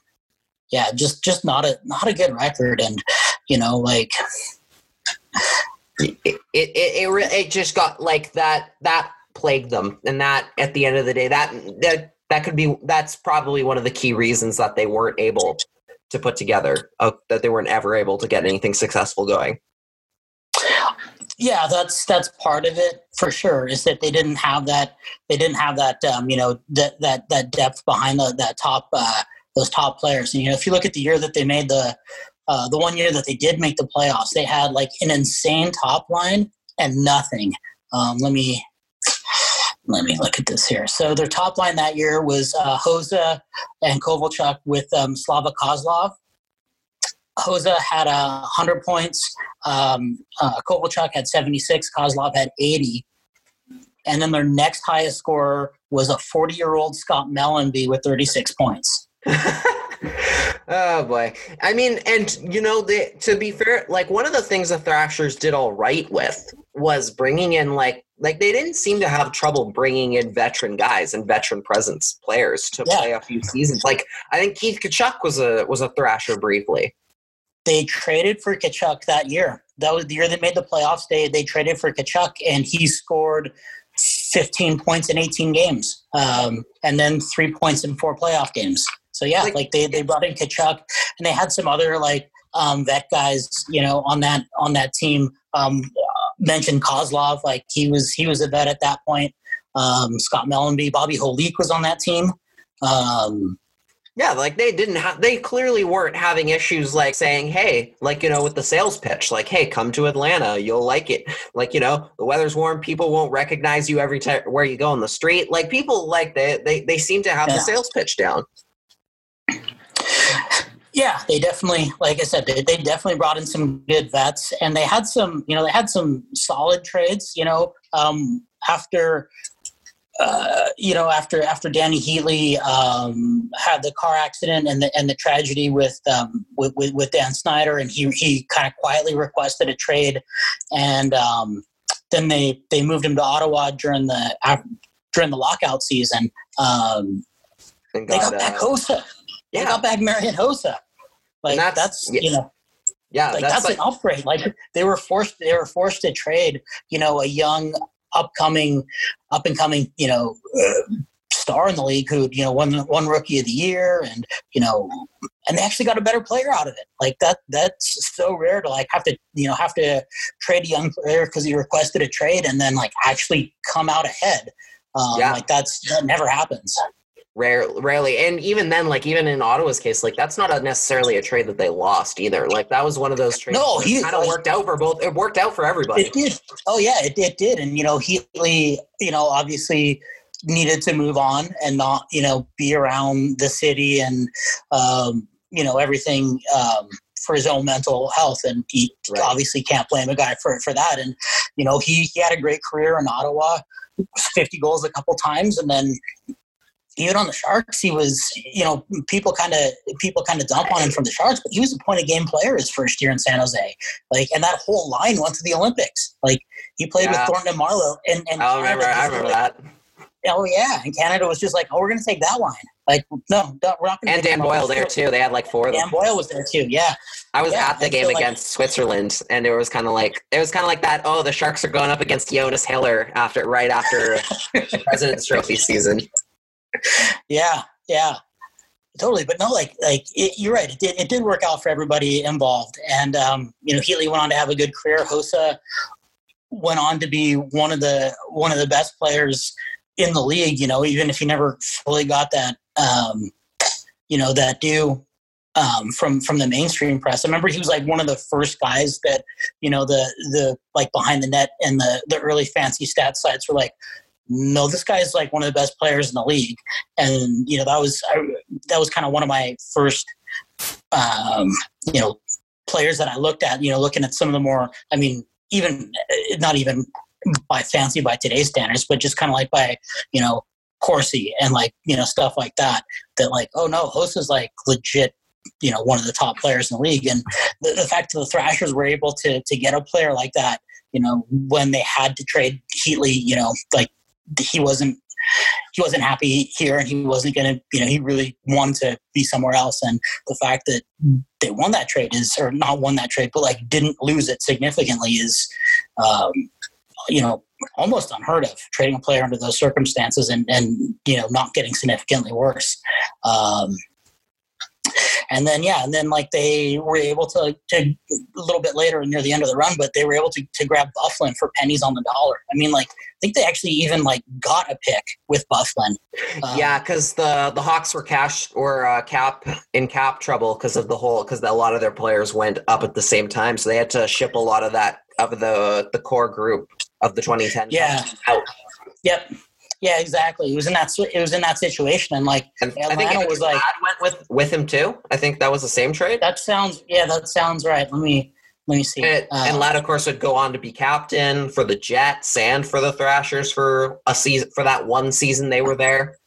Speaker 4: yeah, just just not a not a good record. And you know, like
Speaker 3: it it it, it, it just got like that that plagued them. And that at the end of the day that that that could be that's probably one of the key reasons that they weren't able to put together uh, that they weren't ever able to get anything successful going.
Speaker 4: Yeah that's that's part of it for sure is that they didn't have that they didn't have that um, you know that that that depth behind the, that top uh, those top players. And you know if you look at the year that they made the uh, the one year that they did make the playoffs they had like an insane top line and nothing um, let me let me look at this here so their top line that year was uh, Hossa and Kovalchuk with um, Slava Kozlov Hossa had a uh, 100 points um, uh, Kovalchuk had 76, Kozlov had 80. And then their next highest scorer was a 40 year old Scott Mellanby with 36 points. [LAUGHS]
Speaker 3: oh boy i mean and you know they, to be fair like one of the things the thrashers did all right with was bringing in like like they didn't seem to have trouble bringing in veteran guys and veteran presence players to
Speaker 4: Yeah.
Speaker 3: play a few seasons like i think keith tkachuk was a was a thrasher briefly
Speaker 4: They traded for Tkachuk that year. That was the year they made the playoffs. They, they traded for Tkachuk, and he scored 15 points in 18 games, um, and then three points in four playoff games. So, yeah,
Speaker 3: Like-
Speaker 4: like, they, they brought in Tkachuk, and they had some other like um, vet guys, you know, on that on that team. Um, mentioned Kozlov, like he was he was a vet at that point. Um, Scott Mellanby, Bobby Holik was on that team. Um,
Speaker 3: Yeah, like they didn't have, they clearly weren't having issues like saying, hey, like, you know, with the sales pitch, like, hey, come to Atlanta, you'll like it. Like, you know, the weather's warm, people won't recognize you every time where you go on the street. Like, people like they, they, they seem to have the sales pitch down.
Speaker 4: Yeah, they definitely, like I said, they, they definitely brought in some good vets, and they had some, you know, they had some solid trades. You know, um, after, uh, you know, after after Dany Heatley um, had the car accident and the and the tragedy with um, with, with, with Dan Snyder, and he he kind of quietly requested a trade, and um, then they they moved him to Ottawa during the during the lockout season. Um,
Speaker 3: And
Speaker 4: they got
Speaker 3: uh,
Speaker 4: back Hossa. They
Speaker 3: yeah,
Speaker 4: got back Marian Hossa. Like
Speaker 3: And
Speaker 4: that's,
Speaker 3: that's-
Speaker 4: you know
Speaker 3: yeah,
Speaker 4: like
Speaker 3: that's,
Speaker 4: that's,
Speaker 3: like,
Speaker 4: an upgrade. Like they were forced they were forced to trade you know a young upcoming up and coming you know uh, star in the league who you know won one rookie of the year and you know and they actually got a better player out of it. Like that that's so rare to like have to you know have to trade a young player because he requested a trade and then like actually come out ahead. Um,
Speaker 3: Yeah.
Speaker 4: Like that's that never happens.
Speaker 3: Rare, rarely, and even then, like even in Ottawa's case, like that's not a necessarily a trade that they lost either. Like that was one of those trades.
Speaker 4: No, he-
Speaker 3: kind of worked out for both. It worked out for everybody.
Speaker 4: It did. Oh yeah, it, it did. And you know, Heatley, you know, obviously needed to move on and not, you know, be around the city and um, you know, everything um for his own mental health and he
Speaker 3: Right.
Speaker 4: obviously can't blame a guy for for that. And, you know, he, he had a great career in Ottawa, fifty goals a couple times and then even on the Sharks, he was, you know, people kind of people kind of dump on him from the Sharks, but he was a point of game player his first year in San Jose. Like, and that whole line went to the Olympics. Like, he played
Speaker 3: Yeah.
Speaker 4: with Thornton and Marleau, and and
Speaker 3: I remember.
Speaker 4: Canada
Speaker 3: I remember
Speaker 4: like,
Speaker 3: that.
Speaker 4: Oh yeah, and Canada was just like, oh, we're going to take that line. Like, no, we're not to.
Speaker 3: And Dan Boyle there too. They had like four of them.
Speaker 4: Dan Boyle was there too. Yeah,
Speaker 3: I was
Speaker 4: Yeah,
Speaker 3: at the
Speaker 4: and
Speaker 3: game
Speaker 4: so, like-
Speaker 3: against Switzerland, and it was kind of like it was kind of like that. Oh, the Sharks are going up against Jonas Hiller after right after [LAUGHS] President's Trophy season.
Speaker 4: Yeah, yeah, totally. But no, like, like it, you're right. It did, it did work out for everybody involved, and um, you know, Heatley went on to have a good career. Hossa went on to be one of the one of the best players in the league. You know, even if he never fully got that, um, you know, that due um, from from the mainstream press. I remember he was like one of the first guys that you know the the like behind the net and the the early fancy stat sites were like. No, this guy's like one of the best players in the league, and you know that was I, that was kind of one of my first, um, you know, players that I looked at. You know, looking at some of the more, I mean, even uh, not even by fancy by today's standards, but just kind of like by you know Corsi and like you know stuff like that. That like, oh no, Host is like legit. You know, one of the top players in the league, and the, the fact that the Thrashers were able to to get a player like that, you know, when they had to trade Heatley, you know, like he wasn't he wasn't happy here and he wasn't going to you know he really wanted to be somewhere else. And the fact that they won that trade is or not won that trade but like didn't lose it significantly is um, you know almost unheard of trading a player under those circumstances and and you know not getting significantly worse. Um, and then yeah and then like they were able to, to a little bit later near the end of the run but they were able to, to grab byfuglien for pennies on the dollar i mean like i think they actually even like got a pick with byfuglien Um,
Speaker 3: yeah, because the the Hawks were cash or uh, cap in cap trouble because of the whole because a lot of their players went up at the same time, so they had to ship a lot of that of the the core group of the 2010
Speaker 4: Yeah.
Speaker 3: out.
Speaker 4: Yep. Yeah, exactly. It was in that it was in that situation, and like
Speaker 3: And I think
Speaker 4: Atlanta was like,
Speaker 3: went with with him too. I think that was the same trade.
Speaker 4: that sounds yeah, that sounds right. Let me let me see.
Speaker 3: And,
Speaker 4: Uh,
Speaker 3: and Ladd, of course, would go on to be captain for the Jets and for the Thrashers for a season for that one season they were there.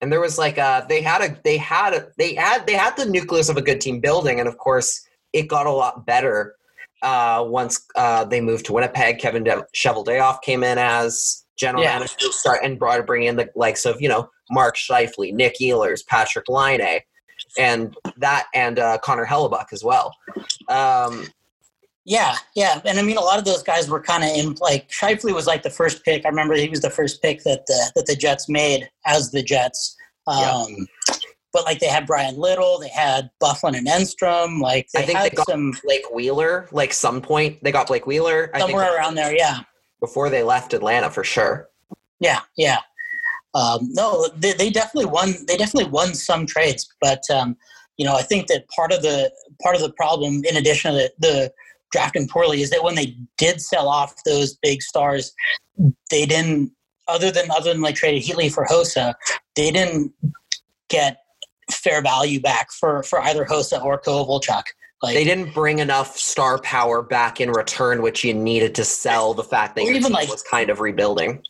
Speaker 3: And there was like uh they had a they had a, they had they had the nucleus of a good team building, and of course it got a lot better uh, once uh, they moved to Winnipeg. Kevin De- Cheveldayoff came in as general
Speaker 4: Yeah.
Speaker 3: manager, start and brought bring in the likes of you know Mark Scheifele, Nick Ehlers, Patrik Laine, and that and uh, Connor Hellebuyck as well. Um,
Speaker 4: yeah, yeah, and I mean a lot of those guys were kind of in like Scheifele was like the first pick. I remember he was the first pick that the that the Jets made as the Jets. Um, But like they had Bryan Little, they had Byfuglien and Enstrom. Like they
Speaker 3: I think
Speaker 4: had
Speaker 3: they got
Speaker 4: some
Speaker 3: Blake Wheeler, like some point they got Blake Wheeler. I think
Speaker 4: somewhere around there. Yeah,
Speaker 3: before they left Atlanta for sure.
Speaker 4: Yeah, yeah. Um, no, they, they definitely won. They definitely won some trades, but um, you know, I think that part of the part of the problem, in addition to the, the drafting poorly, is that when they did sell off those big stars, they didn't. Other than other than like traded Heatley for Hossa, they didn't get fair value back for for either Hossa or Kovalchuk. Like
Speaker 3: they didn't bring enough star power back in return, which you needed to sell the fact that your
Speaker 4: even
Speaker 3: team
Speaker 4: like-
Speaker 3: was kind of rebuilding.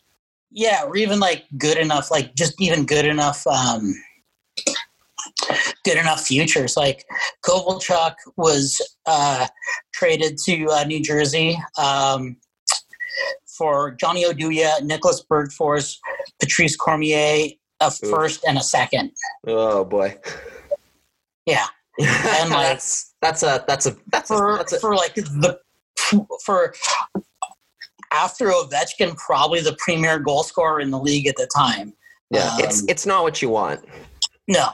Speaker 4: yeah, or even like good enough, like just even good enough, um, good enough futures. Like Kovalchuk was uh, traded to uh, New Jersey um, for Johnny Oduya, Nicholas Bergfors, Patrice Cormier, a first and a second.
Speaker 3: Oh boy.
Speaker 4: Yeah,
Speaker 3: and [LAUGHS]
Speaker 4: like-
Speaker 3: that's that's a that's a that's a,
Speaker 4: for
Speaker 3: that's a
Speaker 4: for like the for after Ovechkin, probably the premier goal scorer in the league at the time.
Speaker 3: yeah.
Speaker 4: Um,
Speaker 3: it's it's not what you want.
Speaker 4: No.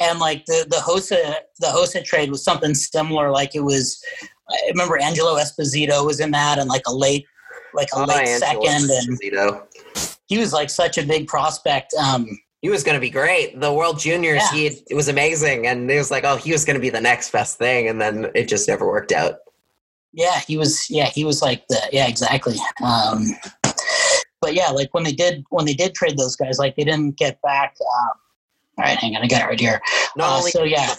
Speaker 4: And like the the Hossa the Hossa trade was something similar. Like it was, I remember Angelo Esposito was in that, and like a late, like a
Speaker 3: Oh,
Speaker 4: late second, and
Speaker 3: Esposito.
Speaker 4: He was like such a big prospect. Um,
Speaker 3: He was going to be great. The World Juniors,
Speaker 4: Yeah.
Speaker 3: he it was amazing, and it was like, oh, he was going to be the next best thing, and then it just never worked out.
Speaker 4: yeah, he was. Yeah, he was like the. Yeah, exactly. Um, but yeah, like when they did when they did trade those guys, like they didn't get back. Um, all right, hang on, I got it right here.
Speaker 3: Not
Speaker 4: Uh,
Speaker 3: only
Speaker 4: so yeah,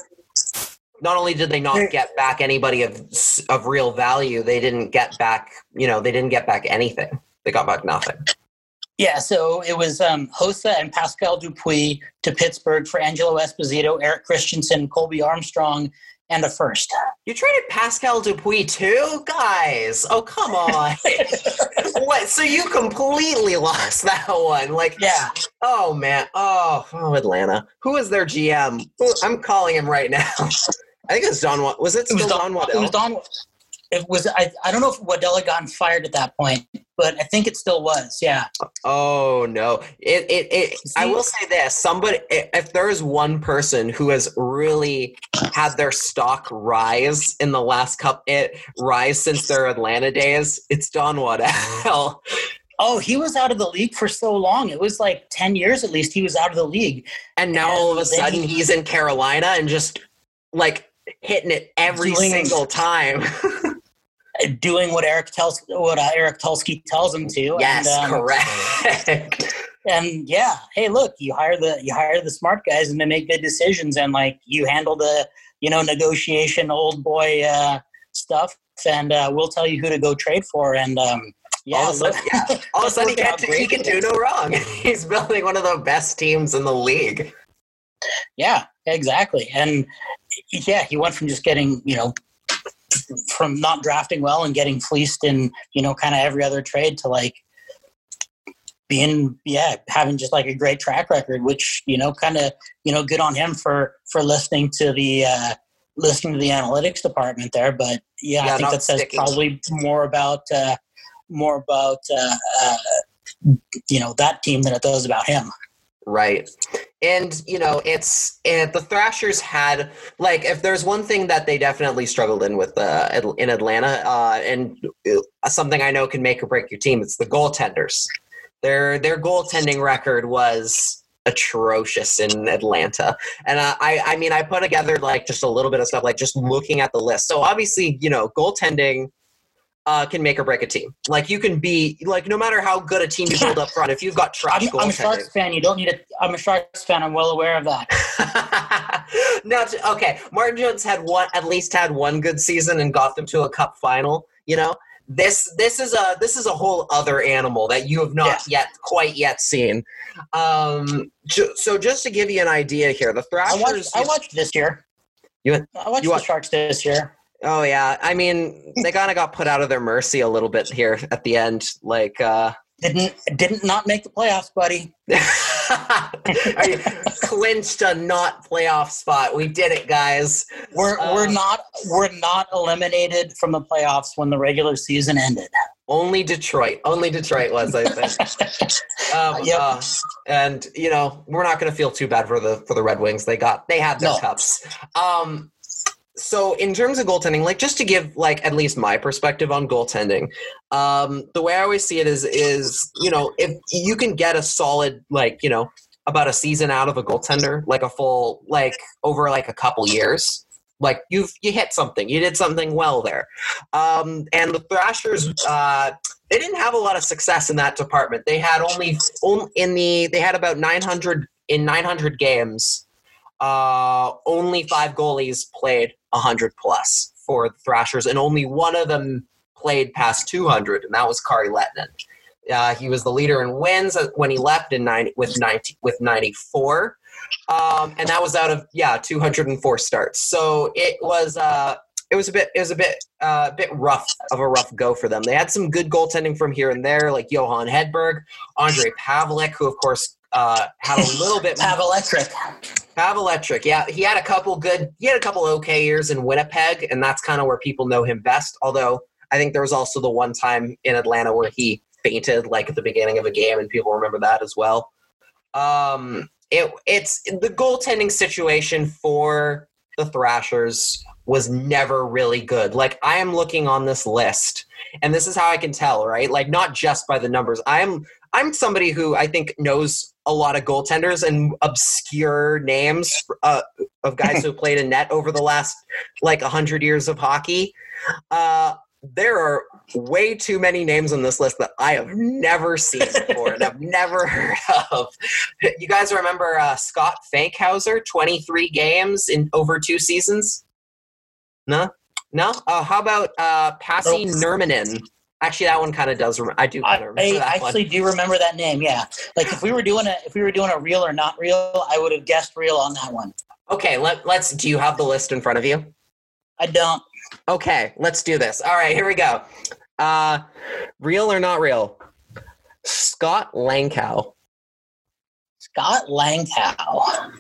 Speaker 3: not only did they not get back anybody of of real value, they didn't get back. You know, they didn't get back anything. They got back nothing.
Speaker 4: Yeah, so it was um, Hossa and Pascal Dupuis to Pittsburgh for Angelo Esposito, Eric Christensen, Colby Armstrong, and a first.
Speaker 3: You traded Pascal Dupuis too, guys. Oh come on! [LAUGHS] what? So you completely lost that one? Like,
Speaker 4: Yeah,
Speaker 3: oh man, oh, oh Atlanta. Who is their GM? I'm calling him right now. I think it was Don. Wa- Was it
Speaker 4: it was
Speaker 3: Don
Speaker 4: Don.
Speaker 3: Waddell?
Speaker 4: It was Don. It was. I, I don't know if Waddell had gotten fired at that point, but I think it still was. Yeah.
Speaker 3: Oh no! It it, it I will say this: somebody, if there is one person who has really had their stock rise in the last cup, it rise since their Atlanta days, it's Don Waddell. [LAUGHS]
Speaker 4: Oh, he was out of the league for so long. It was like ten years at least. He was out of the league.
Speaker 3: and now all of a sudden he's in Carolina and just like hitting it every single time. [LAUGHS]
Speaker 4: Doing what Eric tells, what uh, Eric Tulsky tells him to.
Speaker 3: yes,
Speaker 4: and, um,
Speaker 3: correct. [LAUGHS]
Speaker 4: and yeah hey look you hire the you hire the smart guys and they make good decisions and like you handle the you know negotiation old boy uh stuff and uh, we'll tell you who to go trade for and um yeah
Speaker 3: all of a sudden, yeah, all of a [LAUGHS] sudden he, can't do, he can do no wrong. [LAUGHS] He's building one of the best teams in the league.
Speaker 4: yeah exactly and yeah he went from just getting you know from not drafting well and getting fleeced in you know kind of every other trade to like being yeah having just like a great track record which you know kind of you know good on him for for listening to the uh listening to the analytics department there but yeah,
Speaker 3: Yeah,
Speaker 4: i think that says
Speaker 3: sticking.
Speaker 4: probably more about uh more about uh, uh you know that team than it does about him
Speaker 3: Right. And, you know, it's and the Thrashers had like if there's one thing that they definitely struggled in with uh, in Atlanta, uh, and uh, something I know can make or break your team, it's the goaltenders. Their their goaltending record was atrocious in Atlanta, and I I mean I put together like just a little bit of stuff like just looking at the list. So obviously, you know, goaltending uh, can make or break a team. Like you can be like no matter how good a team you build up front, if you've got trash
Speaker 4: I'm, I'm a. Sharks fan. You don't need a. I'm a Sharks fan. I'm well aware of that. [LAUGHS]
Speaker 3: no, okay. Martin Jones had one, at least had one good season and got them to a cup final. You know, this this is a this is a whole other animal that you have not yet quite yet seen. Um, ju- so just to give you an idea here, the
Speaker 4: I
Speaker 3: Thrashers.
Speaker 4: watched. I watched this year.
Speaker 3: You-
Speaker 4: I watched
Speaker 3: you
Speaker 4: the Sharks this year.
Speaker 3: Oh yeah, I mean they kind of got put out of their mercy a little bit here at the end. Like, uh,
Speaker 4: Didn't didn't not make the playoffs, buddy. [LAUGHS]
Speaker 3: clinched a not playoff spot? We did it, guys.
Speaker 4: We're
Speaker 3: Uh,
Speaker 4: we're not we're not eliminated from the playoffs when the regular season ended.
Speaker 3: Only Detroit. Only Detroit was, I think. [LAUGHS] Um,
Speaker 4: Yep.
Speaker 3: uh, and you know, we're not going to feel too bad for the for the Red Wings. They got they had their
Speaker 4: No.
Speaker 3: cups. Um, so in terms of goaltending, like just to give like at least my perspective on goaltending, um, the way I always see it is is you know if you can get a solid like you know about a season out of a goaltender, like a full like over like a couple years. Like you've you hit something, you did something well there, um, and the Thrashers uh, they didn't have a lot of success in that department. They had only, only in the they had about 900 in 900 games. Uh, only five goalies played 100 plus for the Thrashers, and only one of them played past 200, and that was Kari Lehtonen. Uh, he was the leader in wins when he left in 90, with 90 with 94, um, and that was out of yeah 204 starts. So it was uh, it was a bit it was a bit uh, a bit rough of a rough go for them. They had some good goaltending from here and there, like Johan Hedberg, Ondrej Pavelec, who of course uh, had a little bit [LAUGHS]
Speaker 4: Pavlectric.
Speaker 3: Pavlectric, yeah, he had a couple good, he had a couple okay years in Winnipeg, and that's kind of where people know him best. Although I think there was also the one time in Atlanta where he fainted, like at the beginning of a game, and people remember that as well. Um, it it's the goaltending situation for the Thrashers was never really good. Like I am looking on this list, and this is how I can tell, right? Like not just by the numbers. I am I'm somebody who I think knows a lot of goaltenders and obscure names uh, of guys who [LAUGHS] played a net over the last like hundred years of hockey. Uh, there are way too many names on this list that I have never seen before and I've never heard of. You guys remember uh, Scott Fankhauser, 23 games in over two seasons? No? No? Uh, how about uh, Pasi nope. Actually, that one kind of does. Rem- I do.
Speaker 4: I, I actually one. do remember that name. Yeah, like if we were doing a if we were doing a real or not real, I would have guessed real on that one.
Speaker 3: Okay, let, let's. Do you have the list in front of you?
Speaker 4: I don't.
Speaker 3: Okay, let's do this. All right, here we go. Uh, real or not real? Scott Langkow.
Speaker 4: Scott Langkow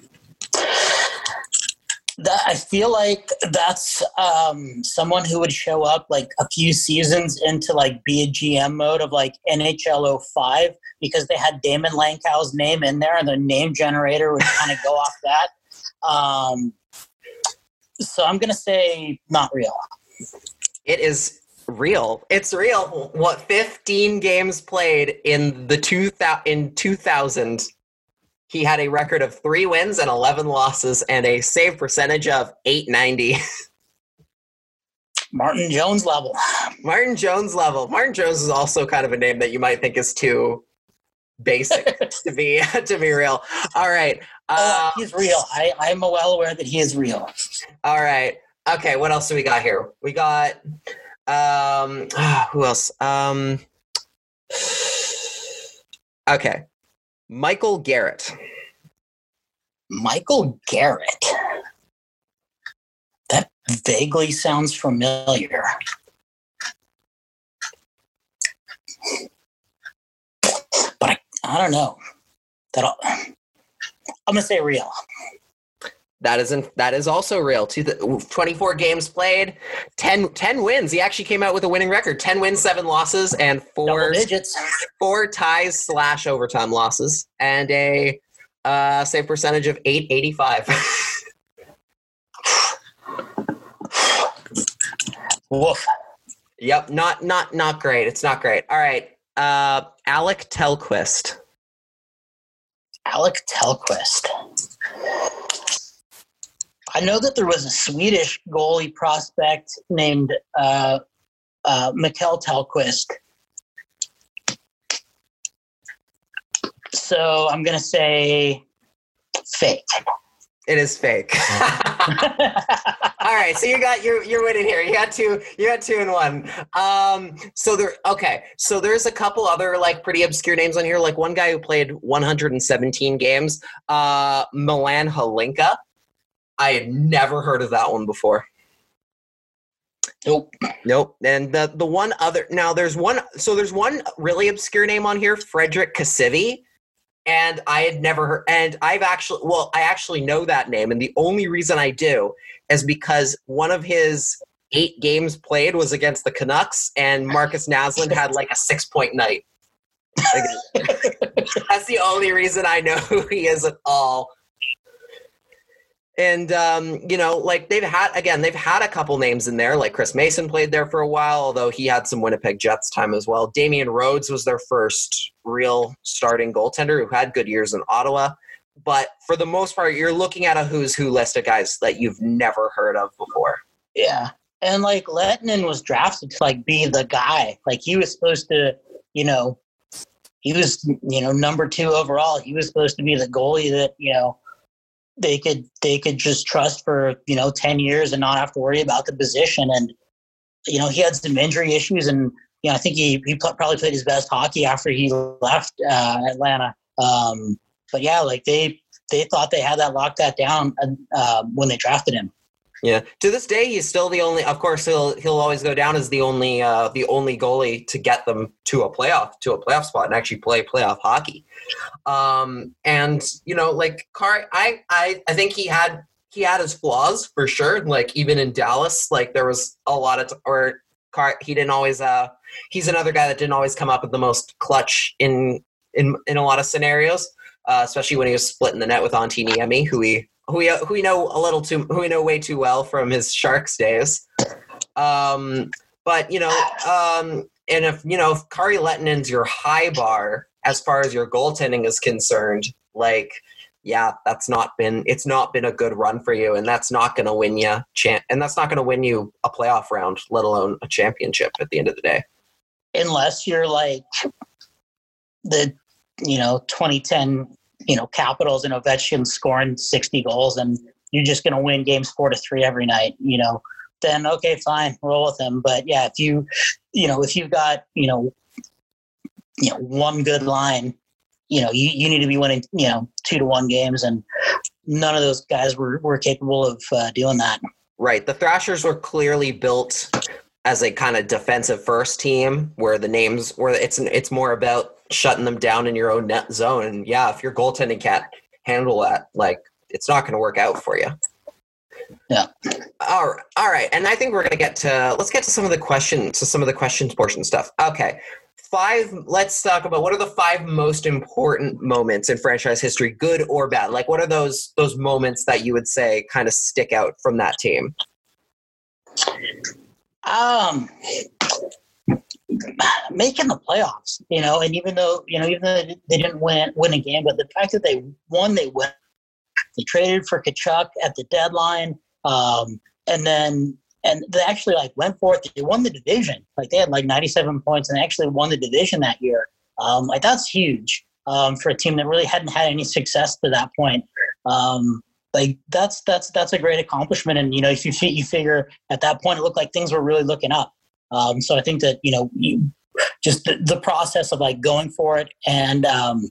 Speaker 4: that I feel like that's um, someone who would show up like a few seasons into like be a GM mode of like NHL 05 because they had Daymond Langkow's name in there and the name generator would kind of go off that. Um, so I'm gonna say not real.
Speaker 3: It is real. It's real. What 15 games played in the two thousand in 2000 he had a record of three wins and 11 losses and a save percentage of 890. [LAUGHS]
Speaker 4: Martin Jones level.
Speaker 3: Martin Jones level. Martin Jones is also kind of a name that you might think is too basic [LAUGHS] to be [LAUGHS] to be real. All right.
Speaker 4: Oh, uh, he's real. I, I'm well aware that he is real.
Speaker 3: All right. Okay, what else do we got here? We got um [SIGHS] who else? Um [SIGHS] Okay. Michael Garrett.
Speaker 4: Michael Garrett. That vaguely sounds familiar. But I, I don't know. That I'm gonna say real.
Speaker 3: That isn't that is also real. 24 games played, 10, 10 wins. He actually came out with a winning record: 10 wins, seven losses, and four
Speaker 4: digits,
Speaker 3: four ties slash overtime losses, and a uh, save percentage of 885. [LAUGHS]
Speaker 4: Woof.
Speaker 3: Yep, not not not great. It's not great. All right, uh, Alec Telquist.
Speaker 4: Alec Tellqvist. I know that there was a Swedish goalie prospect named uh, uh, Mikael Tellqvist. So I'm going to say fake.
Speaker 3: It is fake. [LAUGHS] [LAUGHS] All right, so you got you're you're winning here. You got two. You got two and one. Um, so there. Okay, so there's a couple other like pretty obscure names on here. Like one guy who played 117 games, uh, Milan Hnilicka. I had never heard of that one before.
Speaker 4: Nope.
Speaker 3: Nope. And the the one other now there's one so there's one really obscure name on here, Frederick Cassivi. And I had never heard and I've actually well, I actually know that name, and the only reason I do is because one of his eight games played was against the Canucks, and Markus Naslund had like a six point night. [LAUGHS] That's the only reason I know who he is at all and um, you know, like they've had again, they've had a couple names in there. Like Chris Mason played there for a while, although he had some Winnipeg Jets time as well. Damian Rhodes was their first real starting goaltender who had good years in Ottawa. But for the most part, you're looking at a who's who list of guys that you've never heard of before.
Speaker 4: Yeah. And like Lehtonen was drafted to like be the guy. Like he was supposed to, you know, he was, you know, number two overall. He was supposed to be the goalie that, you know, they could they could just trust for you know ten years and not have to worry about the position. And you know he had some injury issues, and you know I think he he probably played his best hockey after he left uh, Atlanta. Um, but yeah, like they they thought they had that locked that down uh, when they drafted him.
Speaker 3: Yeah. To this day, he's still the only. Of course, he'll he'll always go down as the only uh, the only goalie to get them to a playoff to a playoff spot and actually play playoff hockey. Um, and you know, like Car, I I I think he had he had his flaws for sure. Like even in Dallas, like there was a lot of t- or Car he didn't always. Uh, he's another guy that didn't always come up with the most clutch in in in a lot of scenarios. Uh, especially when he was splitting the net with Antti Niemi, who he who we who we know a little too who we know way too well from his Sharks days. Um, but you know, um, and if you know if Kari Lehtonen's your high bar as far as your goaltending is concerned, like yeah, that's not been it's not been a good run for you, and that's not going to win you champ, and that's not going to win you a playoff round, let alone a championship at the end of the day.
Speaker 4: Unless you're like the you know 2010 you know, Capitals and Ovechkin scoring 60 goals and you're just going to win games four to three every night, you know, then okay, fine, roll with them. But yeah, if you, you know, if you've got, you know, you know, one good line, you know, you, you need to be winning, you know, two to one games and none of those guys were, were capable of uh, doing that.
Speaker 3: Right. The Thrashers were clearly built as a kind of defensive first team where the names where it's it's more about shutting them down in your own net zone. And yeah, if your goaltending can't handle that, like it's not going to work out for you.
Speaker 4: Yeah.
Speaker 3: All right. All right. And I think we're going to get to let's get to some of the questions, to some of the questions portion stuff. Okay. Five. Let's talk about what are the five most important moments in franchise history, good or bad. Like, what are those those moments that you would say kind of stick out from that team?
Speaker 4: Um, making the playoffs, you know, and even though, you know, even though they didn't win win a game, but the fact that they won, they win. They traded for Tkachuk at the deadline, um, and then and they actually like went for it. They won the division. Like they had like 97 points, and actually won the division that year. Um, like that's huge um, for a team that really hadn't had any success to that point. Um, like that's that's that's a great accomplishment, and you know if you you figure at that point it looked like things were really looking up. Um, so I think that you know you, just the, the process of like going for it and um,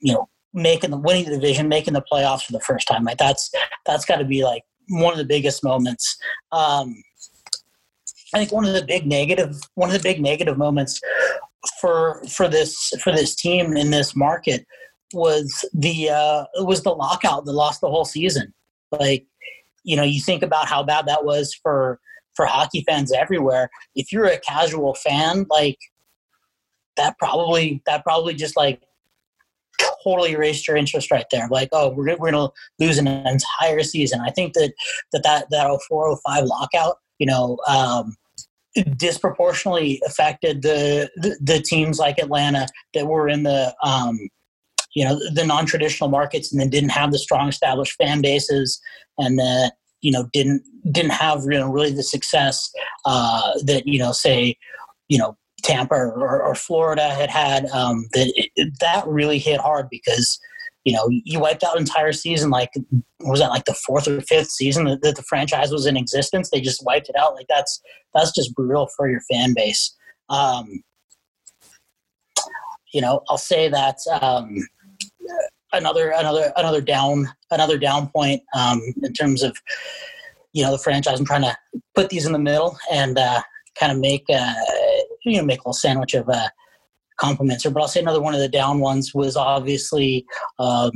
Speaker 4: you know making the winning the division, making the playoffs for the first time. Like that's that's got to be like one of the biggest moments. Um, I think one of the big negative one of the big negative moments for for this for this team in this market was the uh, was the lockout that lost the whole season. Like you know, you think about how bad that was for for hockey fans everywhere. If you're a casual fan, like that probably that probably just like totally erased your interest right there. Like, oh, we're we're gonna lose an entire season. I think that that that that 0405 lockout, you know, um, disproportionately affected the, the, the teams like Atlanta that were in the um, you know the non-traditional markets and then didn't have the strong established fan bases and that you know didn't didn't have you know really the success uh, that you know say you know Tampa or, or Florida had had um, that it, that really hit hard because you know you wiped out entire season like was that like the fourth or fifth season that, that, the franchise was in existence? They just wiped it out. Like that's that's just brutal for your fan base. Um, you know i'll say that um, another another another down another down point um, in terms of you know the franchise. I'm trying to put these in the middle and uh, kind of make uh, you know make a little sandwich of uh, compliments here. But I'll say another one of the down ones was obviously um,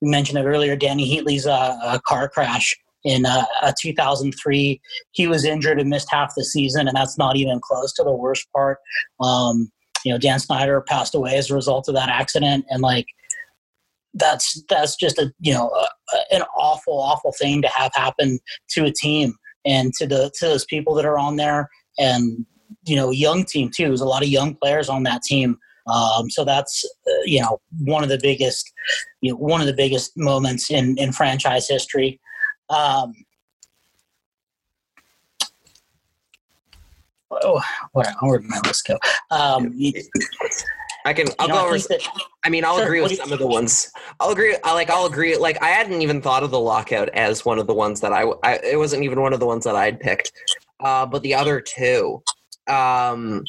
Speaker 4: we mentioned it earlier. Dany Heatley's uh, car crash in uh, 2003. He was injured and missed half the season, and that's not even close to the worst part. Um, you know, Dan Snyder passed away as a result of that accident, and like that's that's just a you know a, an awful awful thing to have happen to a team and to the to those people that are on there and you know a young team too. There's a lot of young players on that team. Um, so that's uh, you know one of the biggest you know one of the biggest moments in in franchise history. Um, oh, where, where did my list go? Um, [LAUGHS]
Speaker 3: I can. I'll
Speaker 4: You know,
Speaker 3: go
Speaker 4: I
Speaker 3: over.
Speaker 4: that
Speaker 3: I mean, I'll
Speaker 4: Sure,
Speaker 3: agree with some of the ones. I'll agree. I like. I'll agree. Like, I hadn't even thought of the lockout as one of the ones that I. I it wasn't even one of the ones that I'd picked. Uh, but the other two, um,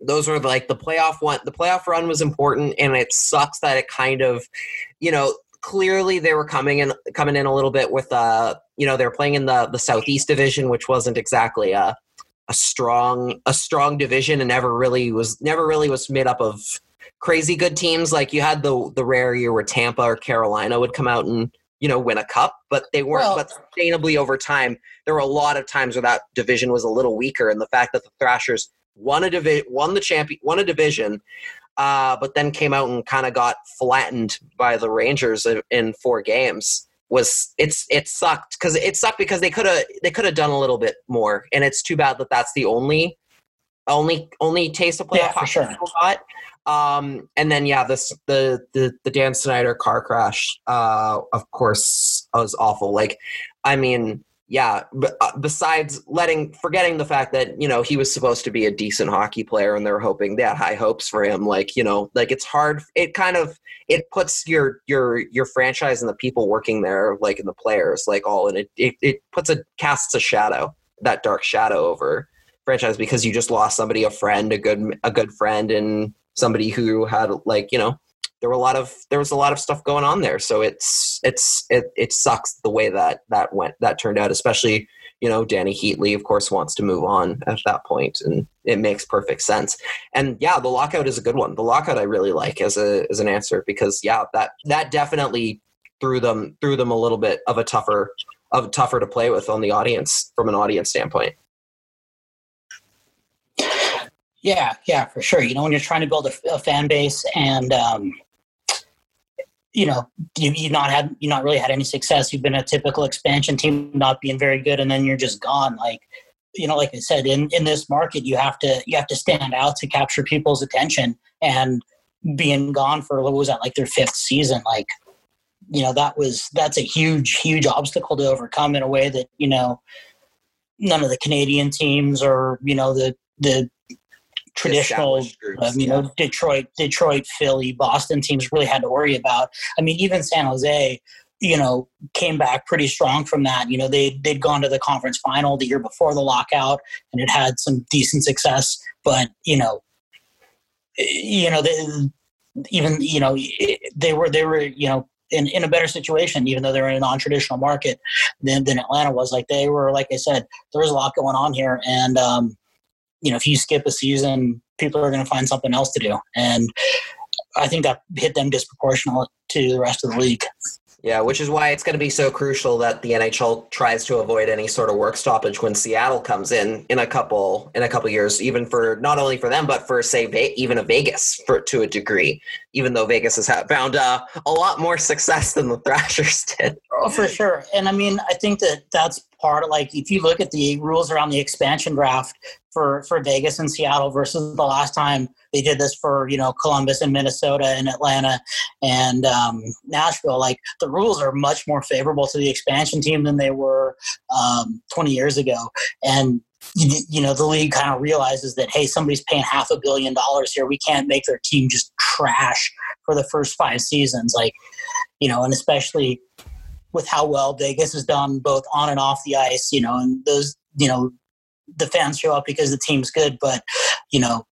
Speaker 3: those were like the playoff one. The playoff run was important, and it sucks that it kind of, you know, clearly they were coming in coming in a little bit with uh, you know, they were playing in the the Southeast Division, which wasn't exactly a a strong a strong division, and never really was never really was made up of crazy good teams. Like you had the the rare year where Tampa or Carolina would come out and you know win a cup, but they weren't.
Speaker 4: Well-
Speaker 3: but sustainably over time, there were a lot of times where that division was a little weaker, and the fact that the Thrashers won a divi- won the champion, won a division, uh, but then came out and kind of got flattened by the Rangers in- in four games was it's it sucked because it sucked because they could have they could have done a little bit more, and it's too bad that that's the only only only taste of playoff
Speaker 4: Yeah, for sure.
Speaker 3: got. Um, and then yeah, this the the the Dan Snyder car crash, uh, of course, was awful. Like, I mean, yeah. b- uh, besides letting forgetting the fact that you know he was supposed to be a decent hockey player, and they were hoping they had high hopes for him. Like, you know, like it's hard. It kind of it puts your your your franchise and the people working there, like in the players, like all in it. It, it puts a casts a shadow, that dark shadow over franchise because you just lost somebody, a friend, a good a good friend, and somebody who had like you know there were a lot of there was a lot of stuff going on there. So it's it's it it sucks the way that that went that turned out, especially. You know, Dany Heatley, of course, wants to move on at that point, and it makes perfect sense. And yeah, the lockout is a good one. The lockout I really like as a as an answer because yeah, that that definitely threw them threw them a little bit of a tougher of tougher to play with on the audience from an audience standpoint.
Speaker 4: Yeah, yeah, for sure. You know, when you're trying to build a, a fan base and, um, you know, you, you not had you not really had any success. You've been a typical expansion team, not being very good, and then you're just gone. Like, you know, like I said, in in this market, you have to you have to stand out to capture people's attention. And being gone for what was that like their fifth season? Like, you know, that was that's a huge huge obstacle to overcome in a way that you know none of the Canadian teams or you know the the traditional
Speaker 3: groups,
Speaker 4: um, you know Detroit, Detroit, Philly, Boston teams really had to worry about. I mean, even San Jose, you know, came back pretty strong from that. You know, they they'd gone to the conference final the year before the lockout and it had some decent success, but you know, you know, they, even you know they were they were you know. In, in a better situation, even though they're in a non-traditional market than, than Atlanta was. Like they were, like I said, there was a lot going on here, and um, you know, if you skip a season, people are going to find something else to do. And I think that hit them disproportionate to the rest of the league.
Speaker 3: Yeah, which is why it's going to be so crucial that the NHL tries to avoid any sort of work stoppage when Seattle comes in in a couple in a couple years, even for not only for them but for say even a Vegas for to a degree. Even though Vegas has found uh, a lot more success than the [LAUGHS] Thrashers did.
Speaker 4: Oh, for sure. And I mean, I think that that's part of like if you look at the rules around the expansion draft for for Vegas and Seattle versus the last time they did this for you know Columbus and Minnesota and Atlanta and um, Nashville, like the rules are much more favorable to the expansion team than they were um, 20 years ago. And you, you know the league kind of realizes that hey, somebody's paying half a billion dollars here. We can't make their team just trash for the first five seasons, like you know, and especially with how well Vegas has done both on and off the ice, you know, and those, you know, the fans show up because the team's good, but you know,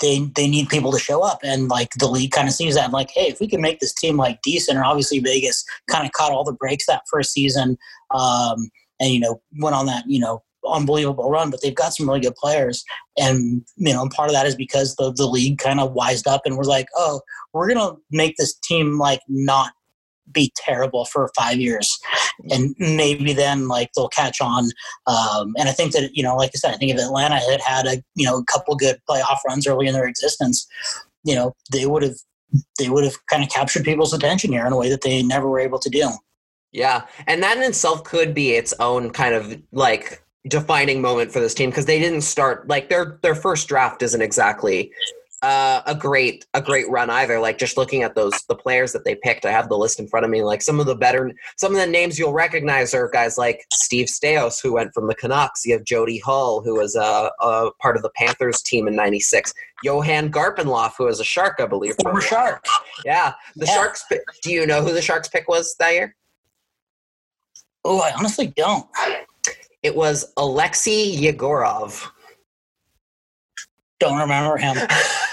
Speaker 4: they they need people to show up, and like the league kind of sees that, and like, hey, if we can make this team like decent, or obviously Vegas kind of caught all the breaks that first season, um, and you know went on that you know unbelievable run, but they've got some really good players, and you know, and part of that is because the the league kind of wised up and was like, oh, we're gonna make this team like not be terrible for five years. And maybe then like they'll catch on um, and i think that you know like i said i think if atlanta had had a you know a couple good playoff runs early in their existence you know they would have they would have kind of captured people's attention here in a way that they never were able to do
Speaker 3: Yeah, and that in itself could be its own kind of like defining moment for this team because they didn't start like their their first draft isn't exactly uh, a great a great run either. Like just looking at those the players that they picked, I have the list in front of me. Like some of the better, some of the names you'll recognize are guys like Steve Staios, who went from the Canucks. You have Jody Hull, who was a, a part of the Panthers team in '96. Johan Garpenlov, who was a Shark, I believe.
Speaker 4: Former Shark.
Speaker 3: Yeah, the
Speaker 4: Yeah.
Speaker 3: Sharks. Do you know who the Sharks pick was that year?
Speaker 4: Oh, I honestly don't.
Speaker 3: It was Alexei Yegorov.
Speaker 4: Don't remember him.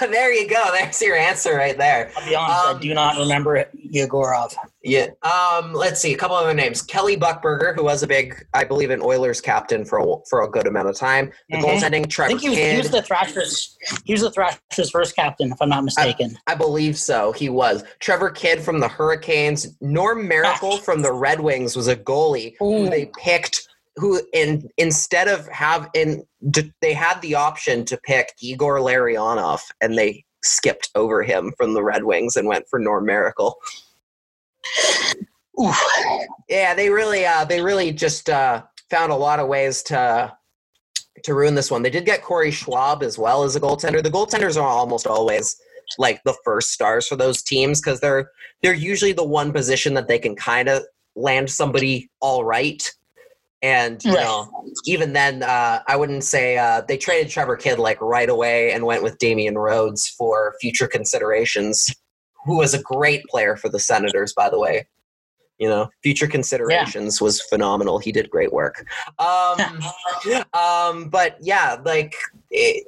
Speaker 4: [LAUGHS]
Speaker 3: there you go. There's your answer right there.
Speaker 4: I'll be honest,
Speaker 3: Um,
Speaker 4: I do not remember Yegorov.
Speaker 3: Yeah. Um. Let's see. A couple other names. Kelly Buchberger, who was a big, I believe, an Oilers captain for a, for a good amount of time. The
Speaker 4: Mhm.
Speaker 3: goaltending,
Speaker 4: I
Speaker 3: Trevor
Speaker 4: think he was, he was the Thrashers. He was the Thrashers' first captain, if I'm not mistaken.
Speaker 3: I believe so. He was. Trevor Kidd from the Hurricanes. Norm Maracle from the Red Wings was a goalie who they picked. Who in instead of have in d- they had the option to pick Igor Larionov and they skipped over him from the Red Wings and went for Norm Maracle.
Speaker 4: Oof.
Speaker 3: Yeah, they really uh they really just uh found a lot of ways to to ruin this one. They did get Corey Schwab as well as a goaltender. The goaltenders are almost always like the first stars for those teams because they're they're usually the one position that they can kind of land somebody all right. And you
Speaker 4: Right.
Speaker 3: know, even then, uh, I wouldn't say uh, they traded Trevor Kidd like right away and went with Damian Rhodes for future considerations, who was a great player for the Senators, by the way. You know, future considerations was phenomenal. He did great work. Um, [LAUGHS] um, but yeah, like it,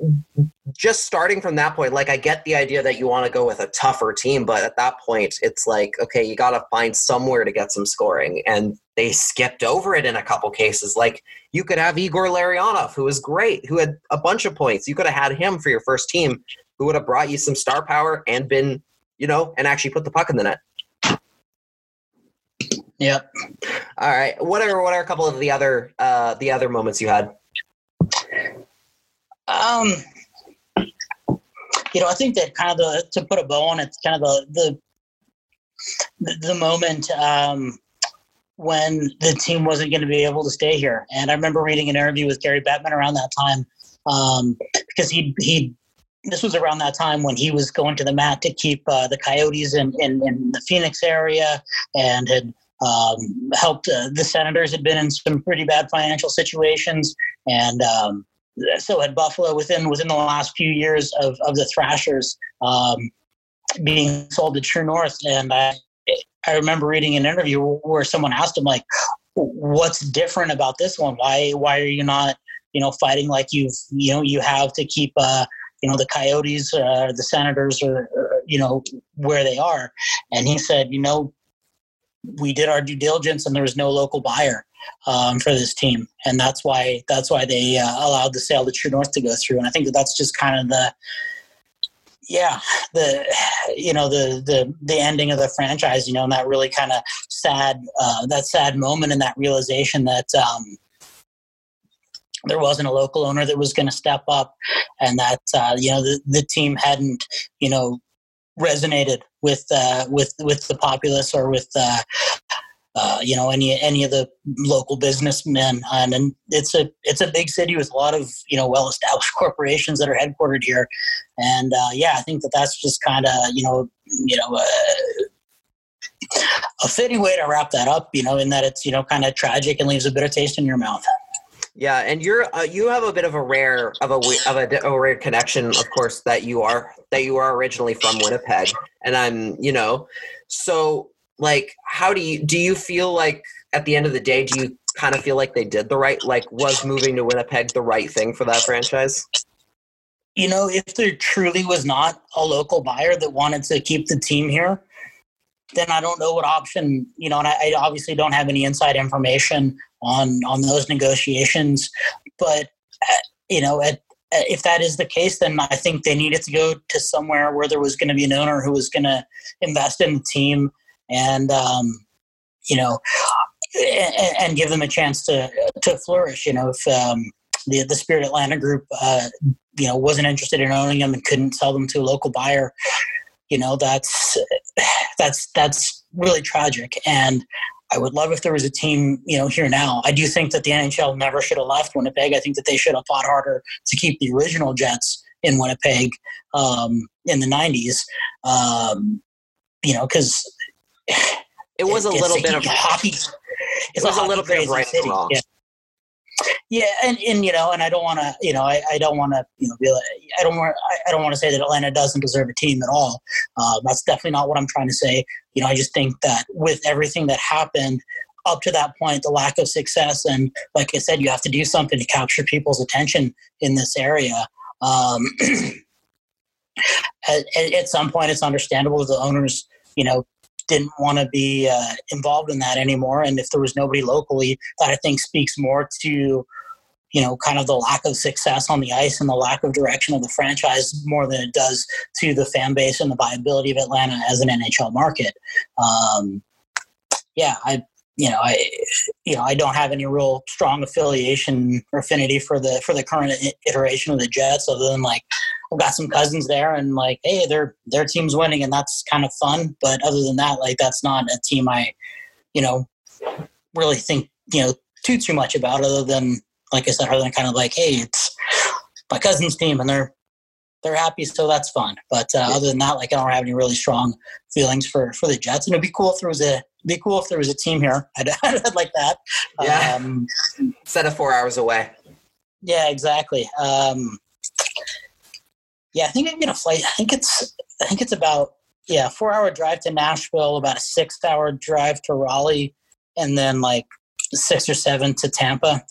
Speaker 3: just starting from that point, like I get the idea that you want to go with a tougher team, but at that point, it's like okay, you got to find somewhere to get some scoring, and they skipped over it in a couple cases. Like you could have Igor Larionov, who was great, who had a bunch of points. You could have had him for your first team, who would have brought you some star power and been, you know, and actually put the puck in the net.
Speaker 4: Yep.
Speaker 3: All right, what are what are a couple of the other uh, the other moments you had?
Speaker 4: Um, you know, I think that kind of the to put a bow on it, kind of the the the moment um, when the team wasn't going to be able to stay here. And I remember reading an interview with Gary Bettman around that time um, because he he this was around that time when he was going to the mat to keep uh, the Coyotes in, in in the Phoenix area and had. Um, helped uh, the Senators had been in some pretty bad financial situations, and um, so had Buffalo within within the last few years of, of the Thrashers um, being sold to True North, and I I remember reading an interview where someone asked him like, "What's different about this one? Why why are you not you know fighting like you've you know you have to keep uh, you know the Coyotes, uh, the Senators, or, or you know where they are?" And he said, "You know." We did our due diligence, and there was no local buyer um, for this team, and that's why that's why they uh, allowed the sale to True North to go through. And I think that that's just kind of the yeah the you know the the the ending of the franchise. You know, and that really kind of sad uh, that sad moment and that realization that. Um, there wasn't a local owner that was going to step up, and that uh, you know the, the team hadn't you know resonated with uh, with with the populace or with uh, uh, you know any any of the local businessmen. And, and it's a it's a big city with a lot of you know well established [LAUGHS] corporations that are headquartered here. And uh, yeah I think that that's just kind of you know you know uh, a fitting way to wrap that up you know in that it's you know kind of tragic and leaves a bitter taste in your mouth.
Speaker 3: Yeah, and you're uh, you have a bit of a rare of a of a, a rare connection, of course, that you are that you are originally from Winnipeg, and I'm you know, so like, how do you do you feel like at the end of the day, do you kind of feel like they did the right like was moving to Winnipeg the right thing for that franchise?
Speaker 4: you know, if there truly was not a local buyer that wanted to keep the team here, then I don't know what option, you know, and I, I obviously don't have any inside information on on those negotiations. But uh, you know, at, uh, if that is the case, then I think they needed to go to somewhere where there was going to be an owner who was going to invest in the team and um, you know, and, and give them a chance to to flourish. You know, if um, the the Spirit Atlanta group, uh, you know, wasn't interested in owning them and couldn't sell them to a local buyer, you know, that's that's that's really tragic. And I would love if there was a team, you know, here now. I do think that the NHL never should have left Winnipeg. I think that they should have fought harder to keep the original Jets in Winnipeg um, in the '90s. Um, you know, because
Speaker 3: it was a little bit of
Speaker 4: hockey.
Speaker 3: It was a, a little bit of right and wrong.
Speaker 4: Yeah. Yeah, and, and you know, and I don't want to, you know, I, I don't want to, you know, be like, I don't want, I, I don't want to say that Atlanta doesn't deserve a team at all. Uh, that's definitely not what I'm trying to say. You know, I just think that with everything that happened up to that point, the lack of success, and like I said, you have to do something to capture people's attention in this area. Um, [CLEARS THROAT] at, at, some point, it's understandable that the owners, you know, didn't want to be uh, involved in that anymore. And if there was nobody locally, that I think speaks more to you know, kind of the lack of success on the ice and the lack of direction of the franchise more than it does to the fan base and the viability of Atlanta as an NHL market. Um, yeah, I, you know, I, you know, I don't have any real strong affiliation or affinity for the for the current iteration of the Jets, other than like got some cousins there, and like, hey, their their team's winning, and that's kind of fun. But other than that, like, that's not a team I, you know, really think you know too too much about, other than like I said, other than kind of like, hey, it's my cousin's team and they're they're happy, so that's fun. But uh, other than that, like I don't have any really strong feelings for for the Jets. And it'd be cool if there was a be cool if there was a team here. [LAUGHS] I'd, I'd like that.
Speaker 3: Yeah. Um, Instead of four hours away.
Speaker 4: Yeah, exactly. Um, yeah, I think I'm gonna flight. I think it's I think it's about yeah four hour drive to Nashville, about a six hour drive to Raleigh, and then like six or seven to Tampa.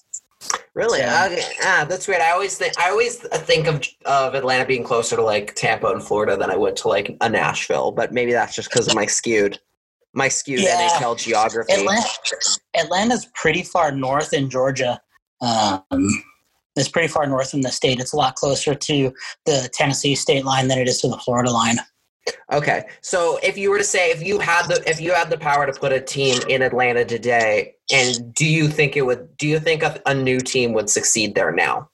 Speaker 3: Really? So, okay. Ah, that's weird. I always think I always think of of Atlanta being closer to like Tampa and Florida than I would to like a Nashville, but maybe that's just because of my skewed my skewed yeah. NHL geography.
Speaker 4: Atlanta, Atlanta's pretty far north in Georgia. Um, it's pretty far north in the state. It's a lot closer to the Tennessee state line than it is to the Florida line.
Speaker 3: Okay, so if you were to say if you had the if you had the power to put a team in Atlanta today, and do you think it would? Do you think a, a new team would succeed there now?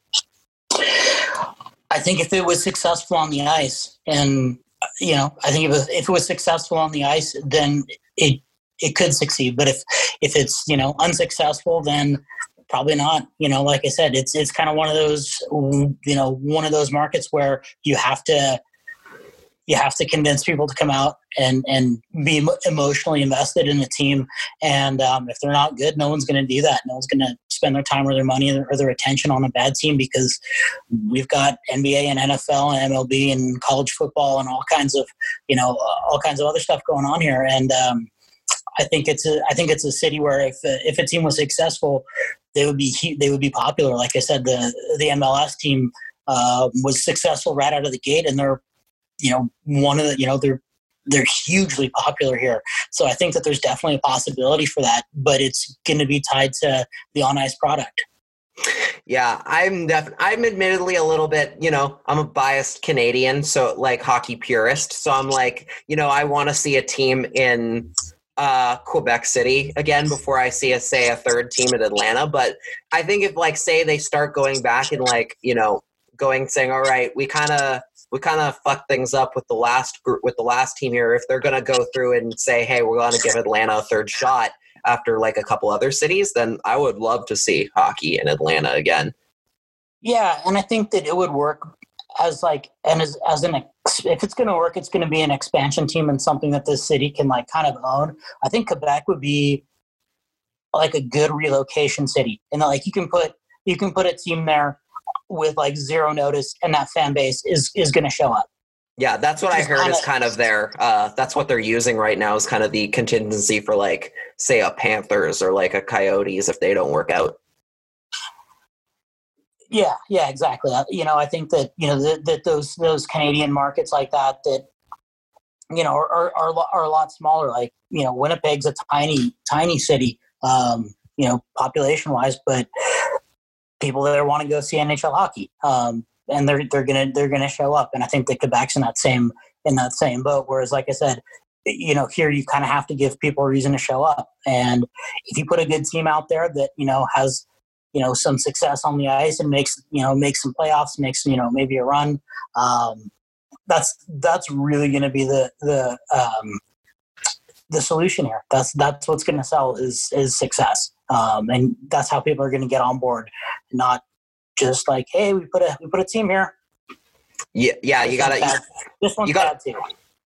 Speaker 4: I think if it was successful on the ice, and you know, I think if it was, if it was successful on the ice, then it it could succeed. But if if it's you know unsuccessful, then probably not. You know, like I said, it's it's kind of one of those you know one of those markets where you have to you have to convince people to come out and and be emotionally invested in the team. And um, if they're not good, no one's going to do that. No one's going to spend their time or their money or their attention on a bad team because we've got NBA and NFL and MLB and college football and all kinds of you know all kinds of other stuff going on here. And um, I think it's a I think it's a city where if if a team was successful, they would be they would be popular. Like I said, the the MLS team. Uh, was successful right out of the gate, and they're you know, one of the, you know, they're they're hugely popular here. So I think that there's definitely a possibility for that, but it's going to be tied to the on ice product.
Speaker 3: Yeah, I'm def- I'm admittedly a little bit, you know, I'm a biased Canadian, so like hockey purist. So I'm like, you know, I want to see a team in uh, Quebec City again before I see a say a third team in Atlanta. But I think if like say they start going back and like you know going saying, all right, we kind of we kind of fucked things up with the last group with the last team here. If they're going to go through and say, "Hey, we're going to give Atlanta a third shot," after like a couple other cities, then I would love to see hockey in Atlanta again.
Speaker 4: Yeah, and I think that it would work as like and as as an if it's going to work, it's going to be an expansion team and something that the city can like kind of own. I think Quebec would be like a good relocation city, and like you can put you can put a team there with like zero notice, and that fan base is is going to show up.
Speaker 3: Yeah, that's what I heard kinda, is kind of their. Uh, that's what they're using right now is kind of the contingency for like, say, a Panthers or like a Coyotes if they don't work out.
Speaker 4: Yeah, yeah, exactly. You know, I think that you know that, that those those Canadian markets like that that you know are, are are a lot smaller. Like you know, Winnipeg's a tiny tiny city, um, you know, population wise, but people that want to go see NHL hockey, um, and they're they're gonna they're gonna show up. And I think that Quebec's in that same in that same boat. Whereas, like I said, you know, here you kind of have to give people a reason to show up. And if you put a good team out there that you know has you know some success on the ice and makes you know makes some playoffs, makes you know maybe a run. Um, that's that's really going to be the the um, the solution here. That's that's what's going to sell is is success, um, and that's how people are going to get on board. Not just like, hey, we put a we put a team here.
Speaker 3: Yeah, yeah, you gotta.
Speaker 4: bad. This one's
Speaker 3: you gotta-
Speaker 4: bad too.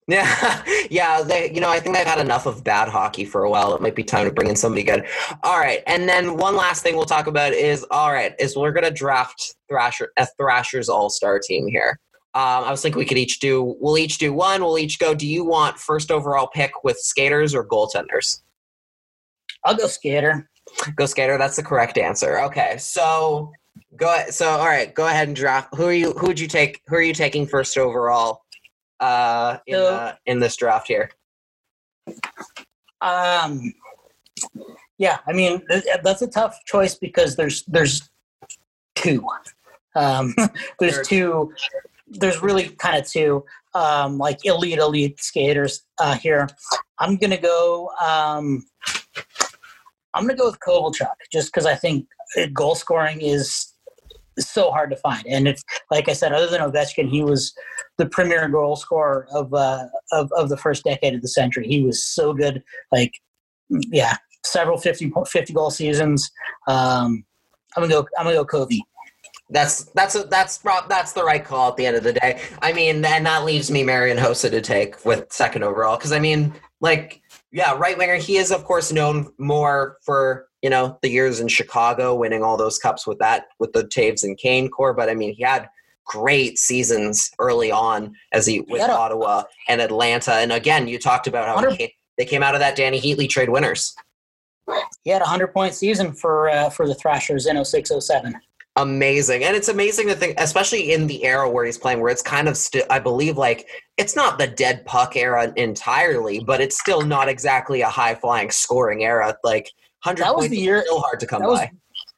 Speaker 3: Yeah, [LAUGHS] yeah. They, you know, I think they've had enough of bad hockey for a while. It might be time to bring in somebody good. All right, and then one last thing we'll talk about is all right is we're gonna draft Thrasher a Thrashers All Star team here. Um, I was thinking we could each do. We'll each do one. We'll each go. Do you want first overall pick with skaters or goaltenders?
Speaker 4: I'll go skater.
Speaker 3: Go skater. That's the correct answer. Okay, so go. So all right, go ahead and draft. Who are you? Who would you take? Who are you taking first overall? Uh, in
Speaker 4: So-
Speaker 3: uh, in this draft here.
Speaker 4: Um, yeah, I mean that's a tough choice because there's there's two. Um, [LAUGHS] there's two. There's really kind of two, um, like elite elite skaters uh, here. I'm gonna go. Um, I'm gonna go with Kovalchuk just because I think uh, goal scoring is so hard to find, and it's like I said, other than Ovechkin, he was the premier goal scorer of uh, of of the first decade of the century. He was so good like yeah, several 50, 50 goal seasons. Um, I'm gonna go. I'm gonna go Covey.
Speaker 3: That's that's that's that's the right call at the end of the day. I mean, and that leaves me Marian Hossa to take with second overall because I mean, like, yeah, right winger. He is of course known more for you know the years in Chicago, winning all those cups with that with the Toews and Kane core. But I mean, he had great seasons early on as he with
Speaker 4: a-
Speaker 3: Ottawa and Atlanta. And again, you talked about how he came, they came out of that Dany Heatley trade winners.
Speaker 4: He had a hundred point season for uh, for the Thrashers in 0607.
Speaker 3: amazing and it's amazing to think especially in the era where he's playing where it's kind of still i believe like it's not the dead puck era entirely but it's still not exactly a high flying scoring era like 100
Speaker 4: That was the year-
Speaker 3: still hard to come
Speaker 4: that was
Speaker 3: by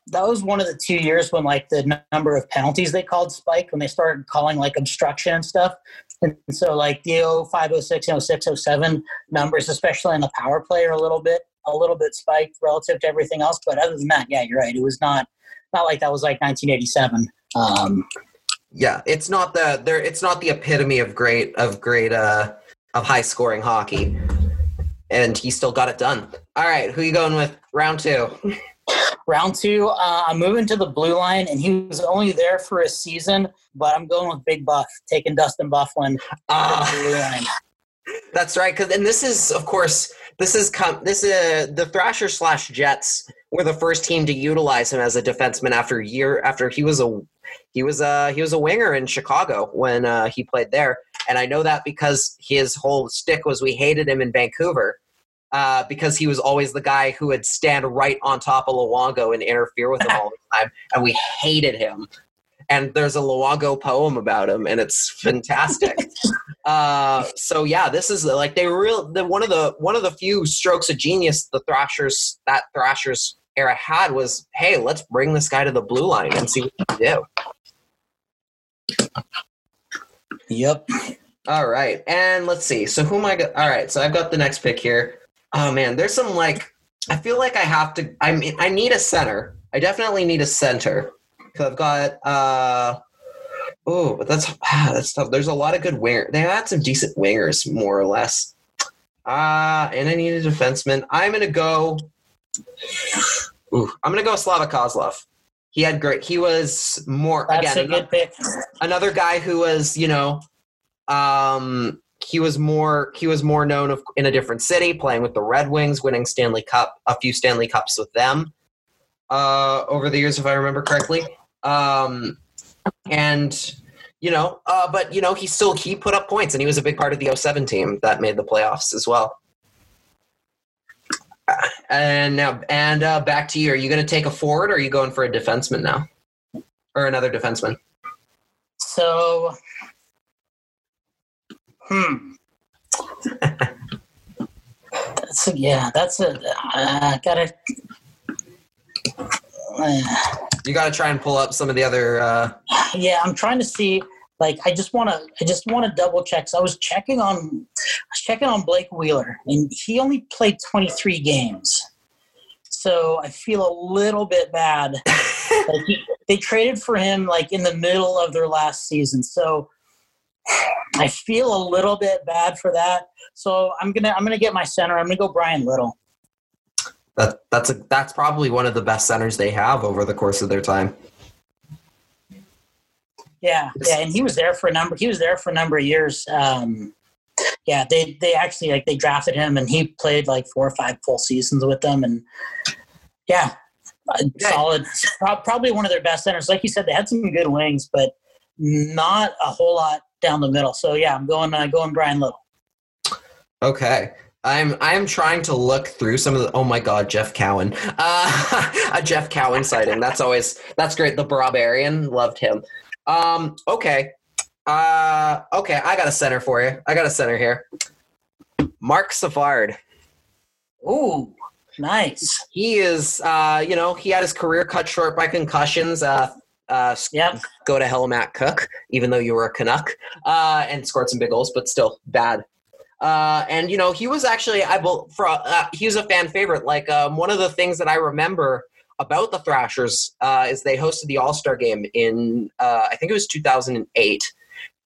Speaker 4: that was one of the two years when like the n- number of penalties they called spike when they started calling like obstruction and stuff. And so like the 0506 and 0607 numbers, especially in the power play, are a little bit a little bit spiked relative to everything else. But other than that, yeah, you're right. It was not not like that was like 1987. Um,
Speaker 3: yeah it's not the there it's not the epitome of great of great uh of high scoring hockey and he still got it done all right who you going with round two [LAUGHS]
Speaker 4: round two, uh, I'm moving to the blue line, and he was only there for a season. But I'm going with Big Buff, taking Dustin Byfuglien to the blue line.
Speaker 3: That's right, because and this is of course this is com- this is the Thrasher slash Jets were the first team to utilize him as a defenseman after year after he was a he was a he was a winger in Chicago when uh, he played there, and I know that because his whole stick was we hated him in Vancouver. Uh, because he was always the guy who would stand right on top of Luongo and interfere with him all the time, and we hated him. And there's a Luongo poem about him, and it's fantastic. [LAUGHS] Uh, so yeah, this is like they real the one of the one of the few strokes of genius the Thrashers that Thrashers era had was, hey, let's bring this guy to the blue line and see what he can do.
Speaker 4: Yep.
Speaker 3: All right, and let's see. So who am I? Go- All right, so I've got the next pick here. Oh man, there's some like I feel like I have to. I mean, I need a center. I definitely need a center because I've got. uh Oh, but that's that's tough. There's a lot of good winger. They had some decent wingers, more or less. Uh and I need a defenseman. I'm gonna go. Ooh, I'm gonna go Slava Kozlov. He had great. He was more
Speaker 4: That's
Speaker 3: again
Speaker 4: a good pick.
Speaker 3: another guy who was you know um he was more he was more known of, in a different city playing with the red wings winning stanley cup a few stanley cups with them uh over the years if i remember correctly. Um and you know uh but you know he still he put up points and he was a big part of the 07 team that made the playoffs as well. Uh, and now and uh back to you. Are you going to take a forward or are you going for a defenseman now? Or another defenseman?
Speaker 4: So, hmm. that's a, yeah. That's a. I gotta. Uh,
Speaker 3: You got to try and pull up some of the other. Uh,
Speaker 4: yeah, I'm trying to see. Like, I just want to. I just want to double check. So I was checking on. I was checking on Blake Wheeler, and he only played 23 games. So I feel a little bit bad. [LAUGHS] like he, they traded for him like in the middle of their last season. So I feel a little bit bad for that. So I'm gonna I'm gonna get my center. I'm gonna go Bryan Little.
Speaker 3: that that's a that's probably one of the best centers they have over the course of their time.
Speaker 4: Yeah, yeah, and he was there for a number. He was there for a number of years. Um, yeah, they they actually like they drafted him, and he played like four or five full seasons with them, and yeah,
Speaker 3: Yeah.
Speaker 4: solid. Pro- Probably one of their best centers. Like you said, they had some good wings, but not a whole lot down the middle. So yeah, I'm going uh, going Bryan Little.
Speaker 3: Okay. I'm I'm trying to look through some of the. Oh my God, Jeff Cowan, uh, [LAUGHS] a Jeff Cowan sighting. That's always that's great. The Barbarian loved him. Um, okay, uh, okay. I got a center for you. I got a center here. Marc Savard.
Speaker 4: Ooh, nice.
Speaker 3: He is, uh, you know, he had his career cut short by concussions. Uh, uh,
Speaker 4: Yep.
Speaker 3: go to hell, Matt Cooke, even though you were a Canuck, uh, and scored some big goals, but still bad. Uh, and you know, he was actually, I for uh, he was a fan favorite. Like um, one of the things that I remember about the Thrashers uh, is they hosted the All Star game in uh, I think it was 2008,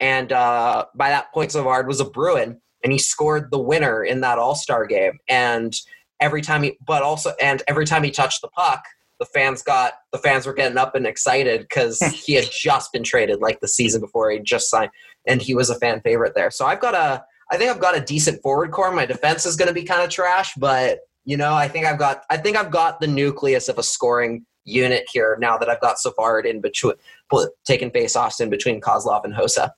Speaker 3: and uh, by that point, Savard was a Bruin, and he scored the winner in that All Star game. And every time he, but also, and every time he touched the puck, the fans got the fans were getting up and excited because [LAUGHS] he had just been traded like the season before he just signed, and he was a fan favorite there. So I've got a, I think I've got a decent forward core. My defense is going to be kind of trash, but you know, I think I've got, I think I've got the nucleus of a scoring unit here now that I've got Savard in between, taking face offs in between Kozlov and Hossa.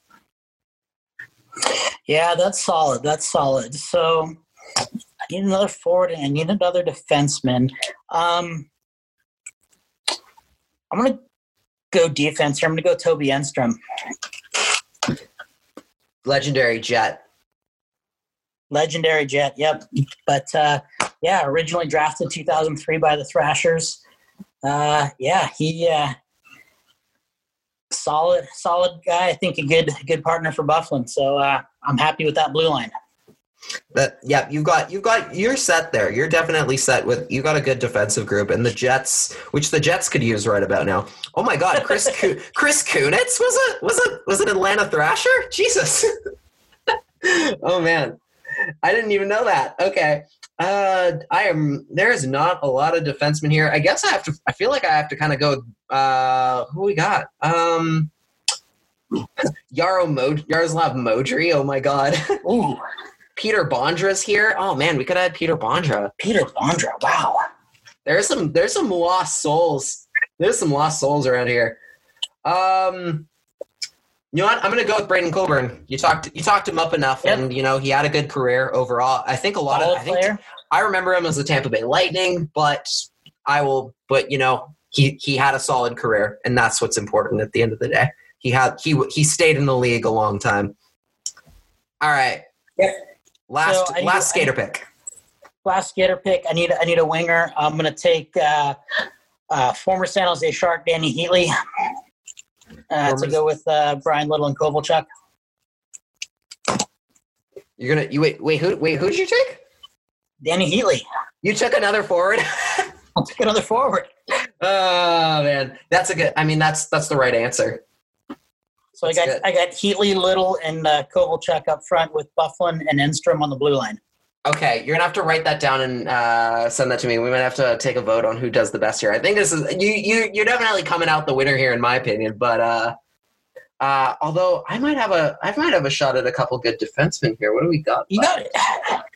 Speaker 4: Yeah, that's solid. That's solid. So I need another forward and I need another defenseman. Um, I'm gonna go defense here. I'm gonna go Toby Enstrom.
Speaker 3: Legendary Jet.
Speaker 4: Legendary Jet, yep. But uh, yeah, originally drafted 2003 by the Thrashers. Uh, yeah, he uh, solid, solid guy. I think a good, good partner for Byfuglien. So uh, I'm happy with that blue line.
Speaker 3: That yeah, you've got you've got you're set there. You're definitely set with you got a good defensive group and the Jets, which the Jets could use right about now. Oh my God, Chris [LAUGHS] Ku- Chris Kunitz was it was it was it Atlanta Thrasher? Jesus. [LAUGHS] oh man, I didn't even know that. Okay, uh, I am. There is not a lot of defensemen here. I guess I have to. I feel like I have to kind of go. Uh, who we got? Um. [LAUGHS] Yaro Mo- Yaroslav Modry. Oh my God.
Speaker 4: Ooh,
Speaker 3: Peter Bondra's here. Oh man, we could have had Peter Bondra.
Speaker 4: Peter Bondra. Wow.
Speaker 3: There's some there's some lost souls. There's some lost souls around here. Um you know what? I'm gonna go with Braydon Coburn. You talked you talked him up enough
Speaker 4: Yep.
Speaker 3: and you know he had a good career overall. I think a lot
Speaker 4: Solid
Speaker 3: of I think
Speaker 4: player.
Speaker 3: I remember him as the Tampa Bay Lightning, but I will but you know, he he had a solid career and that's what's important at the end of the day. He had he he stayed in the league a long time. All right.
Speaker 4: Yep.
Speaker 3: Last
Speaker 4: So need-
Speaker 3: last
Speaker 4: I
Speaker 3: skater pick.
Speaker 4: last skater pick. I need I need a winger. I'm gonna take uh, uh, former San Jose Shark Dany Heatley uh, to go with uh, Bryan Little and Kovalchuk.
Speaker 3: You're gonna you wait wait who wait who did you take?
Speaker 4: Dany Heatley.
Speaker 3: You took another forward. [LAUGHS]
Speaker 4: I'll take another forward. [LAUGHS]
Speaker 3: oh man, that's a good. I mean, that's that's the right answer.
Speaker 4: So I got
Speaker 3: good.
Speaker 4: I got Heatley, Little, and uh, Kovalchuk up front with Byfuglien and Enstrom on the blue line.
Speaker 3: Okay, you're gonna have to write that down and uh, send that to me. We might have to take a vote on who does the best here. I think this is you. You you're definitely coming out the winner here, in my opinion. But uh, uh, although I might have a I might have a shot at a couple good defensemen here. What do we got?
Speaker 4: You got [LAUGHS]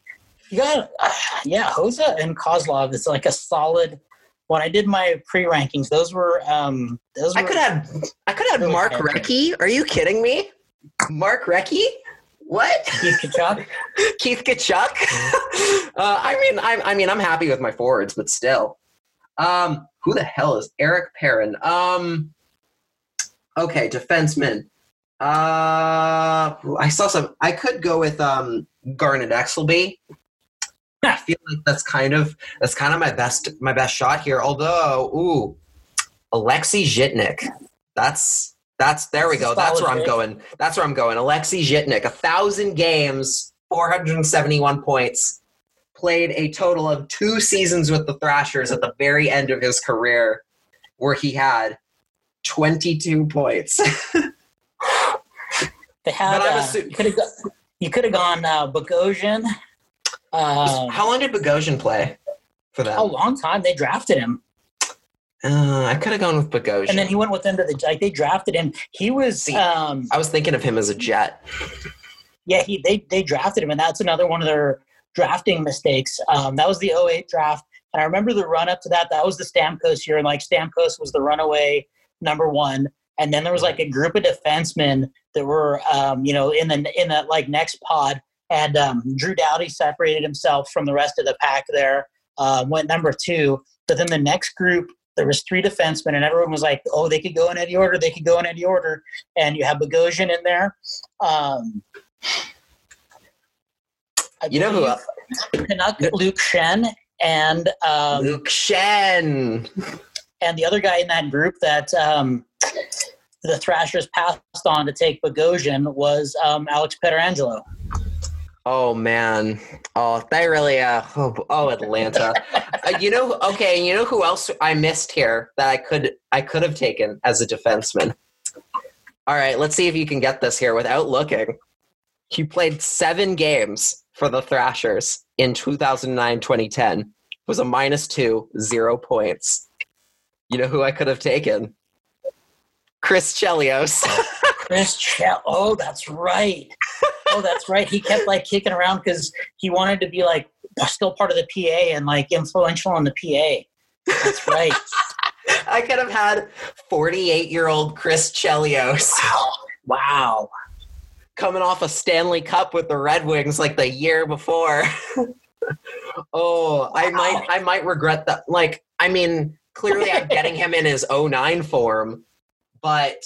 Speaker 4: you got [SIGHS] yeah, Hossa and Kozlov is like a solid. When I did my pre rankings, those were um those were
Speaker 3: I could have I could have Mark. Recchi. Are you kidding me? Mark Recchi? What?
Speaker 4: Keith Tkachuk. [LAUGHS]
Speaker 3: Keith Tkachuk. [LAUGHS] uh, I mean, I, I mean, I'm happy with my forwards, but still. Um, who the hell is Eric Perrin? Um, okay, defenseman. Uh, I saw some. I could go with um, Garnet Exelby. I feel like that's kind of that's kind of my best my best shot here. Although, ooh, Alexei Zhitnik. That's that's there we go. That's where I'm going. That's where I'm going. Alexei Zhitnik, a thousand games, 471 points, played a total of two seasons with the Thrashers at the very end of his career, where he had 22 points. [LAUGHS]
Speaker 4: They had.
Speaker 3: But I'm
Speaker 4: Uh,
Speaker 3: assu-
Speaker 4: you could have. You could have gone uh, Bogosian. Um,
Speaker 3: How long did Bogosian play for them?
Speaker 4: a long time. They drafted him.
Speaker 3: Uh, I could have gone with Bogosian.
Speaker 4: And then he went with them to the like they drafted him. He was
Speaker 3: See.
Speaker 4: um
Speaker 3: I was thinking of him as a Jet.
Speaker 4: yeah, he they they drafted him and that's another one of their drafting mistakes. Um that was the 08 draft. And I remember the run up to that. That was the Stamkos year, and like Stamkos was the runaway number one. And then there was like a group of defensemen that were um, you know, in the in that like next pod. And um, Drew Doughty separated himself from the rest of the pack there, uh, went number two. But then the next group, there was three defensemen, and everyone was like, "Oh, they could go in any order. They could go in any order." And you have Bogosian in there. Um,
Speaker 3: You know who
Speaker 4: believe Canuck Luke Schenn and um,
Speaker 3: Luke Schenn.
Speaker 4: and the other guy in that group that um, the Thrashers passed on to take Bogosian was um, Alex Pietrangelo.
Speaker 3: Oh man. Oh, they really. Uh, oh, oh Atlanta. uh, you know. Okay. You know who else I missed here that I could I could have taken as a defenseman. All right. Let's see if you can get this here without looking. He played seven games for the Thrashers in 2009-2010. Was a minus two, zero points. You know who I could have taken? Chris Chelios.
Speaker 4: Oh, Chris Chel. Oh, that's right. Oh, that's right. He kept like kicking around because he wanted to be like still part of the PA and like influential in the PA. That's right. [LAUGHS]
Speaker 3: I could have had 48 year old Chris Chelios
Speaker 4: wow.
Speaker 3: coming off a Stanley Cup with the Red Wings like the year before. [LAUGHS] oh, I might I might regret that. Like, I mean, clearly I'm getting him in his 09 form, but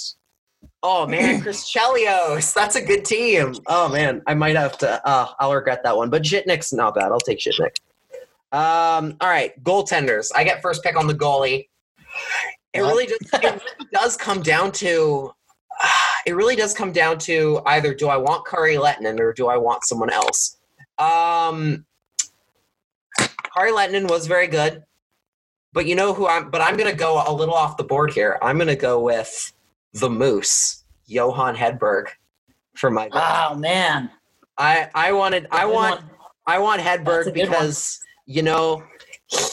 Speaker 3: oh man, [CLEARS THROAT] Chris Chelios, that's a good team. Oh man, I might have to uh I'll regret that one. But Zhitnik's not bad. I'll take Zhitnik. Um, all right, goaltenders. I get first pick on the goalie. It really just it really does come down to [SIGHS] it really does come down to either do I want Kari Lehtonen or do I want someone else. Um, Kari Lehtonen was very good, but you know who I'm. But I'm going to go a little off the board here. I'm going to go with the Moose, Johan Hedberg, for my.
Speaker 4: Wow, man.
Speaker 3: I I wanted I want
Speaker 4: one.
Speaker 3: I want Hedberg
Speaker 4: good one.
Speaker 3: because you know,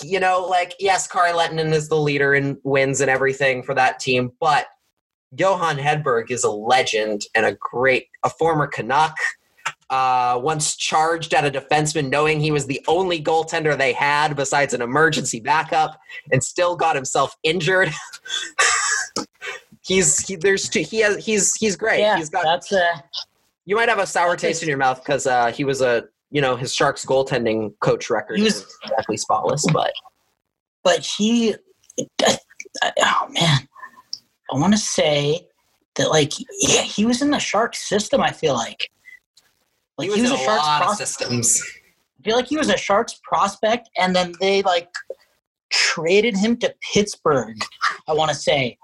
Speaker 3: you know, like yes, Kari Lehtonen is the leader and wins and everything for that team, but Johan Hedberg is a legend and a great, a former Canuck. Uh, once charged at a defenseman, knowing he was the only goaltender they had besides an emergency backup, and still got himself injured. [LAUGHS] he's he, there's two, he has he's he's great.
Speaker 4: Yeah,
Speaker 3: he's got
Speaker 4: that's uh,
Speaker 3: you might have a sour taste in your mouth because uh, he was a you know his Sharks goaltending coach record
Speaker 4: He was-
Speaker 3: is exactly spotless, but
Speaker 4: but he. Oh man, I want to say that like yeah, he was in the Sharks system. I feel like. Like
Speaker 3: he was, in a
Speaker 4: Sharks
Speaker 3: lot of
Speaker 4: pros-
Speaker 3: systems.
Speaker 4: I feel like he was a Sharks prospect, and then they like traded him to Pittsburgh. I want to say.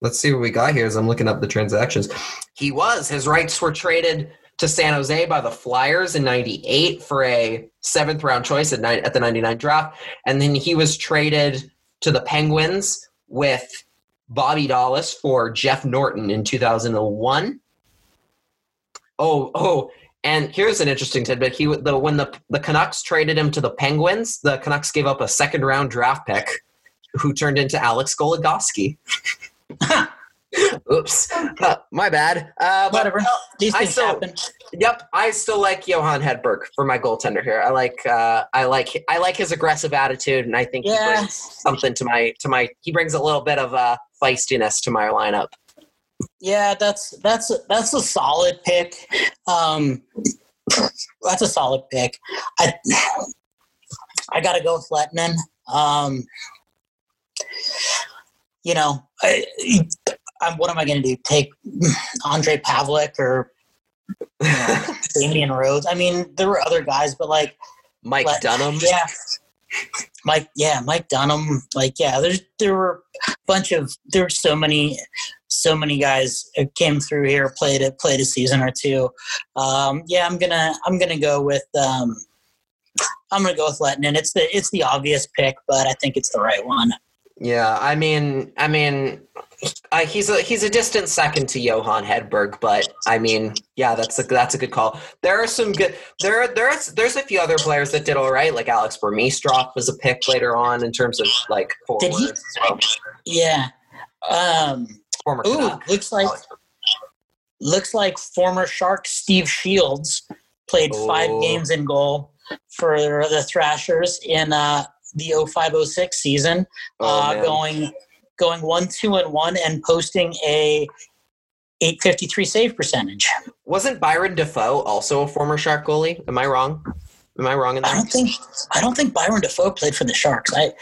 Speaker 3: Let's see what we got here as I'm looking up the transactions. He was. His rights were traded to San Jose by the Flyers in 98 for a seventh round choice at, nine, at the 99 draft. And then he was traded to the Penguins with Bobby Dollas for Jeff Norton in 2001. Oh, oh, and here's an interesting tidbit. He the when the the Canucks traded him to the Penguins, the Canucks gave up a second round draft pick, who turned into Alex Goligoski. [LAUGHS] Oops, Uh, my bad. Uh, but,
Speaker 4: Whatever.
Speaker 3: well,
Speaker 4: These
Speaker 3: I
Speaker 4: things
Speaker 3: still-
Speaker 4: happen.
Speaker 3: Yep, I still like Johan Hedberg for my goaltender here. I like uh, I like I like his aggressive attitude, and I think he brings something to my to my. He brings a little bit of uh, feistiness to my lineup.
Speaker 4: Yeah, that's that's that's a solid pick. Um, that's a solid pick. I I got to go with Lehtonen. Um, you know, I, I, what am I going to do? Take Ondrej Pavelec or you know, [LAUGHS] Damian Rhodes? I mean, there were other guys, but like
Speaker 3: Mike
Speaker 4: Let-
Speaker 3: Dunham.
Speaker 4: Yeah. Mike, yeah, Mike Dunham. Like, yeah, there's there were a bunch of there were so many, so many guys came through here, played it, played a season or two. Um, yeah, I'm gonna I'm gonna go with um, I'm gonna go with Lehtonen. It's the it's the obvious pick, but I think it's the right one.
Speaker 3: Yeah, I mean, I mean, Uh, he's a he's a distant second to Johan Hedberg, but I mean, yeah, that's a that's a good call. There are some good there there's there's a few other players that did all right, like Alex Burmistrov was a pick later on in terms of like
Speaker 4: Did he?
Speaker 3: forwards.
Speaker 4: Yeah. Um,
Speaker 3: Former
Speaker 4: ooh,
Speaker 3: Canuck.
Speaker 4: looks like looks like former Shark Steve Shields played five games in goal for the Thrashers in uh, the 0506 season,
Speaker 3: Oh,
Speaker 4: uh, going going one two and one and posting a 853 save percentage.
Speaker 3: Wasn't Byron Dafoe also a former Shark goalie? Am I wrong? Am I wrong in that?
Speaker 4: I don't think I don't think Byron Dafoe played for the Sharks. I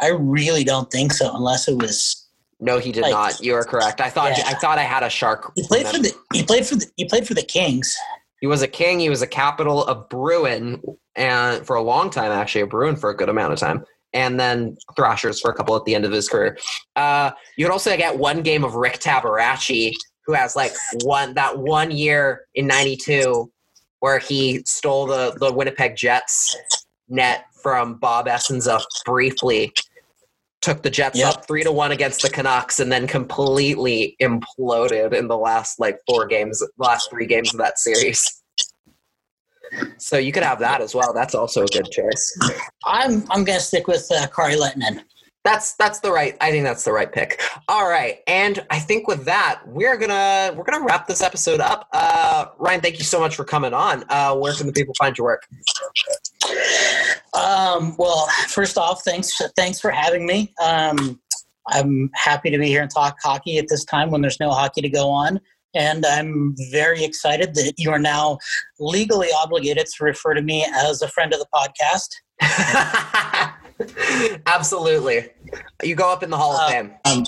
Speaker 4: I really don't think so, unless it was
Speaker 3: No, he did
Speaker 4: Like-
Speaker 3: not. You are correct. I thought
Speaker 4: Yeah.
Speaker 3: I thought I had a Shark.
Speaker 4: he played for the he played for the he played for the Kings.
Speaker 3: He was a king. He was a capital of Bruin, and for a long time, actually, a Bruin for a good amount of time, and then Thrashers for a couple at the end of his career. Uh, you could also get one game of Rick Tabaracci, who has like one that one year in '92 where he stole the the Winnipeg Jets net from Bob Essensa briefly. Took the Jets
Speaker 4: Yep.
Speaker 3: up three to one against the Canucks, and then completely imploded in the last like four games, last three games of that series. So you could have that as well. That's also a good choice.
Speaker 4: I'm I'm gonna stick with uh, Kari Lehtonen.
Speaker 3: That's that's the right. I think that's the right pick. All right, and I think with that, we're gonna we're gonna wrap this episode up. Uh, Ryan, thank you so much for coming on. Uh, where can the people find your work?
Speaker 4: Um, well, first off, thanks thanks for having me. Um, I'm happy to be here and talk hockey at this time when there's no hockey to go on. And I'm very excited that you are now legally obligated to refer to me as a friend of the podcast. [LAUGHS] [LAUGHS]
Speaker 3: Absolutely, you go up in the Hall of
Speaker 4: Uh,
Speaker 3: Fame.
Speaker 4: Um,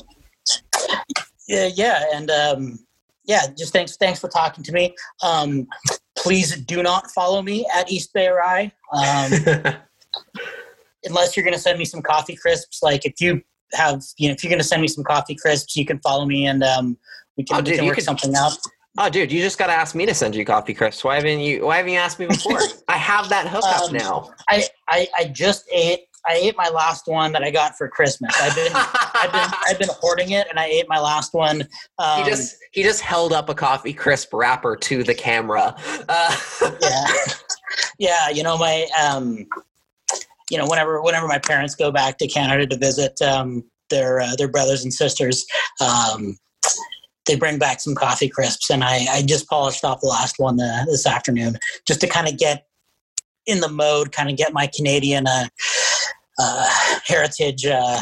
Speaker 4: yeah, yeah, and um, yeah, just thanks thanks for talking to me. Um, please do not follow me at East Bay Ry. Um, [LAUGHS] unless you're going to send me some coffee crisps. Like if you have, you know, if you're going to send me some coffee crisps, you can follow me and um, we can,
Speaker 3: Oh,
Speaker 4: we can work
Speaker 3: could-
Speaker 4: something out.
Speaker 3: oh, dude, you just got to ask me to send you coffee, Chris. Why haven't you? Why haven't you asked me before? [LAUGHS] I have that hookup
Speaker 4: Um,
Speaker 3: now.
Speaker 4: I, I, I just ate, I ate my last one that I got for Christmas. I've been, I've been, [LAUGHS] I've been hoarding it and I ate my last one. Um,
Speaker 3: he just he just held up a coffee crisp wrapper to the camera. Uh,
Speaker 4: yeah, [LAUGHS] yeah. You know, my, um, you know, whenever, whenever my parents go back to Canada to visit, um, their, uh, their brothers and sisters, um, they bring back some coffee crisps and I, I just polished off the last one uh, this afternoon just to kind of get in the mode, kind of get my Canadian, uh, uh, heritage, uh,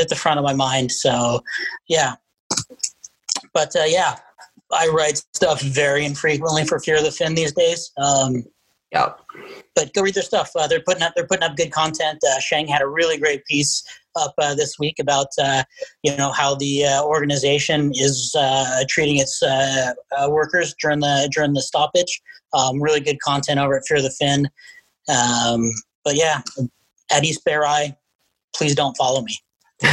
Speaker 4: at the front of my mind. So yeah, but, uh, yeah, I write stuff very infrequently for Fear of the Fin these days. Um,
Speaker 3: yeah.
Speaker 4: but go read their stuff. Uh, they're putting up they're putting up good content. Uh, Shang had a really great piece up uh, this week about uh, you know how the uh, organization is uh, treating its uh, uh, workers during the during the stoppage. Um, really good content over at Fear of the Fin. Um, but yeah, at East Bay Ry, please don't follow me. [LAUGHS]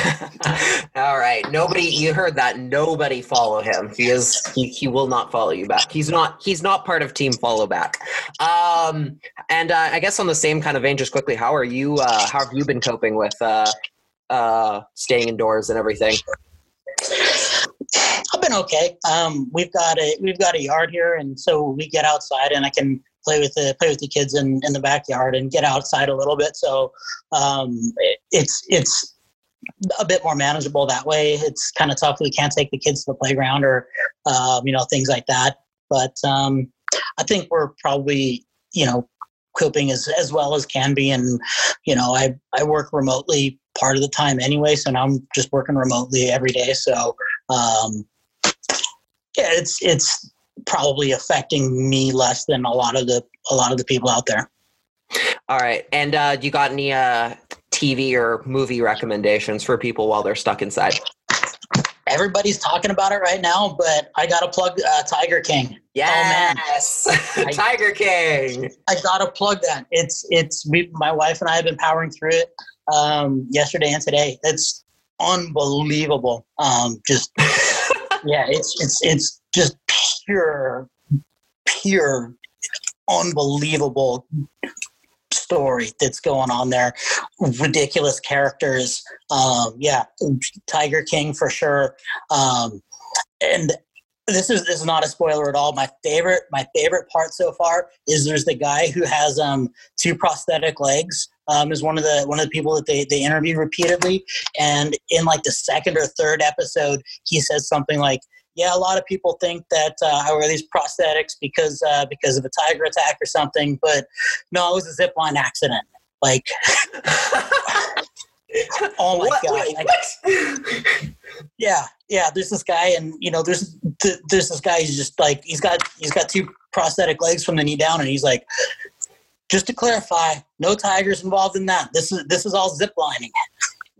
Speaker 3: All right. Nobody you heard that. Nobody follow him. He is he, he will not follow you back. He's not he's not part of team follow back. Um and uh, I guess on the same kind of vein just quickly, how are you uh how have you been coping with uh uh staying indoors and everything?
Speaker 4: I've been okay. Um, we've got a we've got a yard here, and so we get outside, and I can play with the play with the kids in, in the backyard and get outside a little bit. So um, it, it's it's a bit more manageable that way. It's kind of tough. We can't take the kids to the playground or um, you know things like that. But um, I think we're probably you know coping as as well as can be, and you know I I work remotely part of the time anyway, so now I'm just working remotely every day. So um, yeah, it's it's probably affecting me less than a lot of the a lot of the people out there.
Speaker 3: All right. And uh you got any uh TV or movie recommendations for people while they're stuck inside?
Speaker 4: Everybody's talking about it right now, but I gotta plug uh, Tiger King.
Speaker 3: Yeah, yes. [LAUGHS] Tiger King.
Speaker 4: I gotta plug that. It's it's we, my wife and I have been powering through it um, yesterday and today. It's unbelievable. Um, just [LAUGHS] yeah, it's it's it's just pure, pure, unbelievable story that's going on there. Ridiculous characters. Um, yeah, Tiger King for sure. Um, and this is this is not a spoiler at all. My favorite my favorite part so far is there's the guy who has um, two prosthetic legs. Um, is one of the one of the people that they they interview repeatedly, and in like the second or third episode, he says something like, "Yeah, a lot of people think that uh, I wear these prosthetics because uh, because of a tiger attack or something, but no, it was a zip line accident." Like, [LAUGHS] oh my
Speaker 3: What?
Speaker 4: god!
Speaker 3: Wait,
Speaker 4: yeah, yeah. There's this guy, and you know, there's th- there's this guy. He's just like he's got he's got two prosthetic legs from the knee down, and he's like, just to clarify, no tigers involved in that. This is this is all zip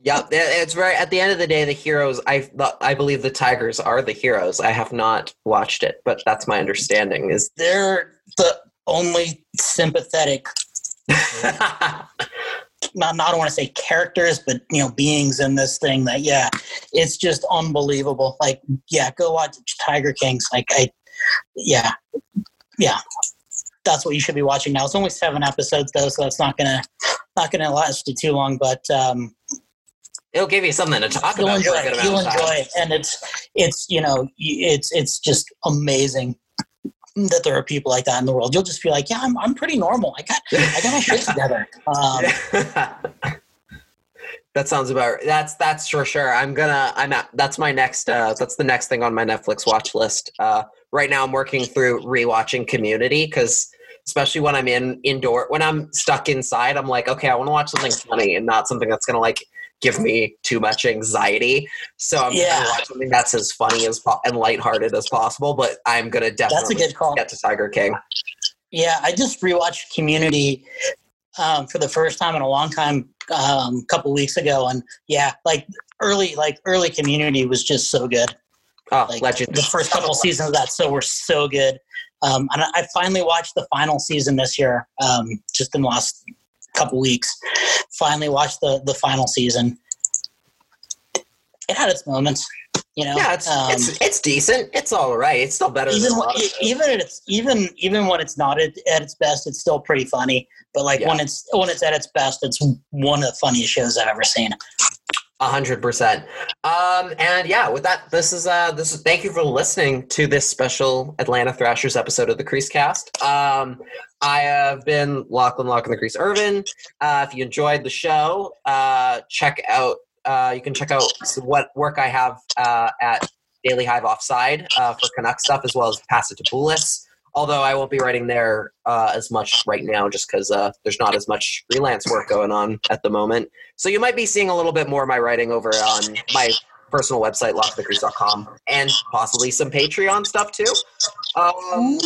Speaker 3: Yep, it's very. At the end of the day, the heroes. I I believe the tigers are the heroes. I have not watched it, but that's my understanding. Is
Speaker 4: They're the only sympathetic. [LAUGHS] Not, not I don't want to say characters, but you know, beings in this thing. That yeah, it's just unbelievable. Like yeah, go watch Tiger Kings. Like I, yeah, yeah. That's what you should be watching now. It's only seven episodes though, so that's not gonna not gonna last you too long. But um,
Speaker 3: it'll give you something to talk
Speaker 4: you'll
Speaker 3: about
Speaker 4: enjoy
Speaker 3: for a good
Speaker 4: it. You'll enjoy it, and it's it's you know it's it's just amazing that there are people like that in the world. You'll just be like, yeah, I'm I'm pretty normal. I got I got my shit [LAUGHS] together. Um, [LAUGHS]
Speaker 3: that sounds about that's that's for sure i'm gonna i'm at that's my next uh that's the next thing on my netflix watch list uh right now i'm working through rewatching community because especially when i'm in indoor when i'm stuck inside i'm like okay i want to watch something funny and not something that's gonna like give me too much anxiety so i'm
Speaker 4: Yeah.
Speaker 3: gonna watch something that's as funny as po- and lighthearted as possible but i'm gonna
Speaker 4: that's a
Speaker 3: definitely
Speaker 4: good call.
Speaker 3: get to tiger king
Speaker 4: Yeah, I just rewatched Community um, for the first time in a long time um, a couple weeks ago, and yeah, like early like early Community was just so good.
Speaker 3: oh
Speaker 4: Like
Speaker 3: legend
Speaker 4: the first couple seasons of that so were so good. Um, and I I finally watched the final season this year, um, just in the last couple weeks. Finally watched the the final season. It had its moments, you know.
Speaker 3: yeah it's
Speaker 4: Um,
Speaker 3: it's it's decent it's all right it's still better
Speaker 4: even
Speaker 3: than
Speaker 4: when,
Speaker 3: lot of shows.
Speaker 4: even its even even when it's not at, at its best, it's still pretty funny. But like
Speaker 3: Yeah.
Speaker 4: when it's when it's at its best, it's one of the funniest shows I've ever seen.
Speaker 3: Hundred percent. Um, and yeah, with that, this is uh, this is thank you for listening to this special Atlanta Thrashers episode of the Crease Cast. Um, I have been Lachlan Lach in the Crease Irvin. Uh, if you enjoyed the show, uh, check out. Uh, you can check out what work I have uh, at Daily Hive Offside uh, for Canuck stuff, as well as Pass It to Bulis. Although I won't be writing there uh, as much right now, just because uh, there's not as much freelance work going on at the moment. So you might be seeing a little bit more of my writing over on my personal website, lachinthecrease.com, and possibly some Patreon stuff too. Um,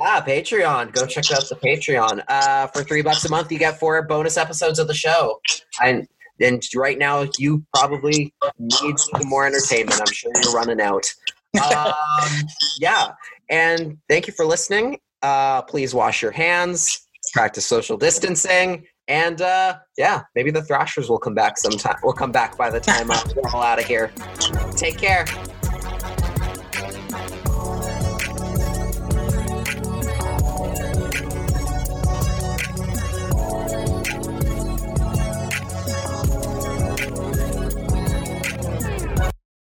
Speaker 3: yeah, Patreon. Go check out the Patreon. Uh, for three bucks a month, you get four bonus episodes of the show. And and right now, you probably need some more entertainment. I'm sure you're running out. [LAUGHS] Um, yeah, and thank you for listening. Uh, please wash your hands, practice social distancing, and uh, yeah, maybe the Thrashers will come back sometime. We'll come back by the time we're all out of here. Take care.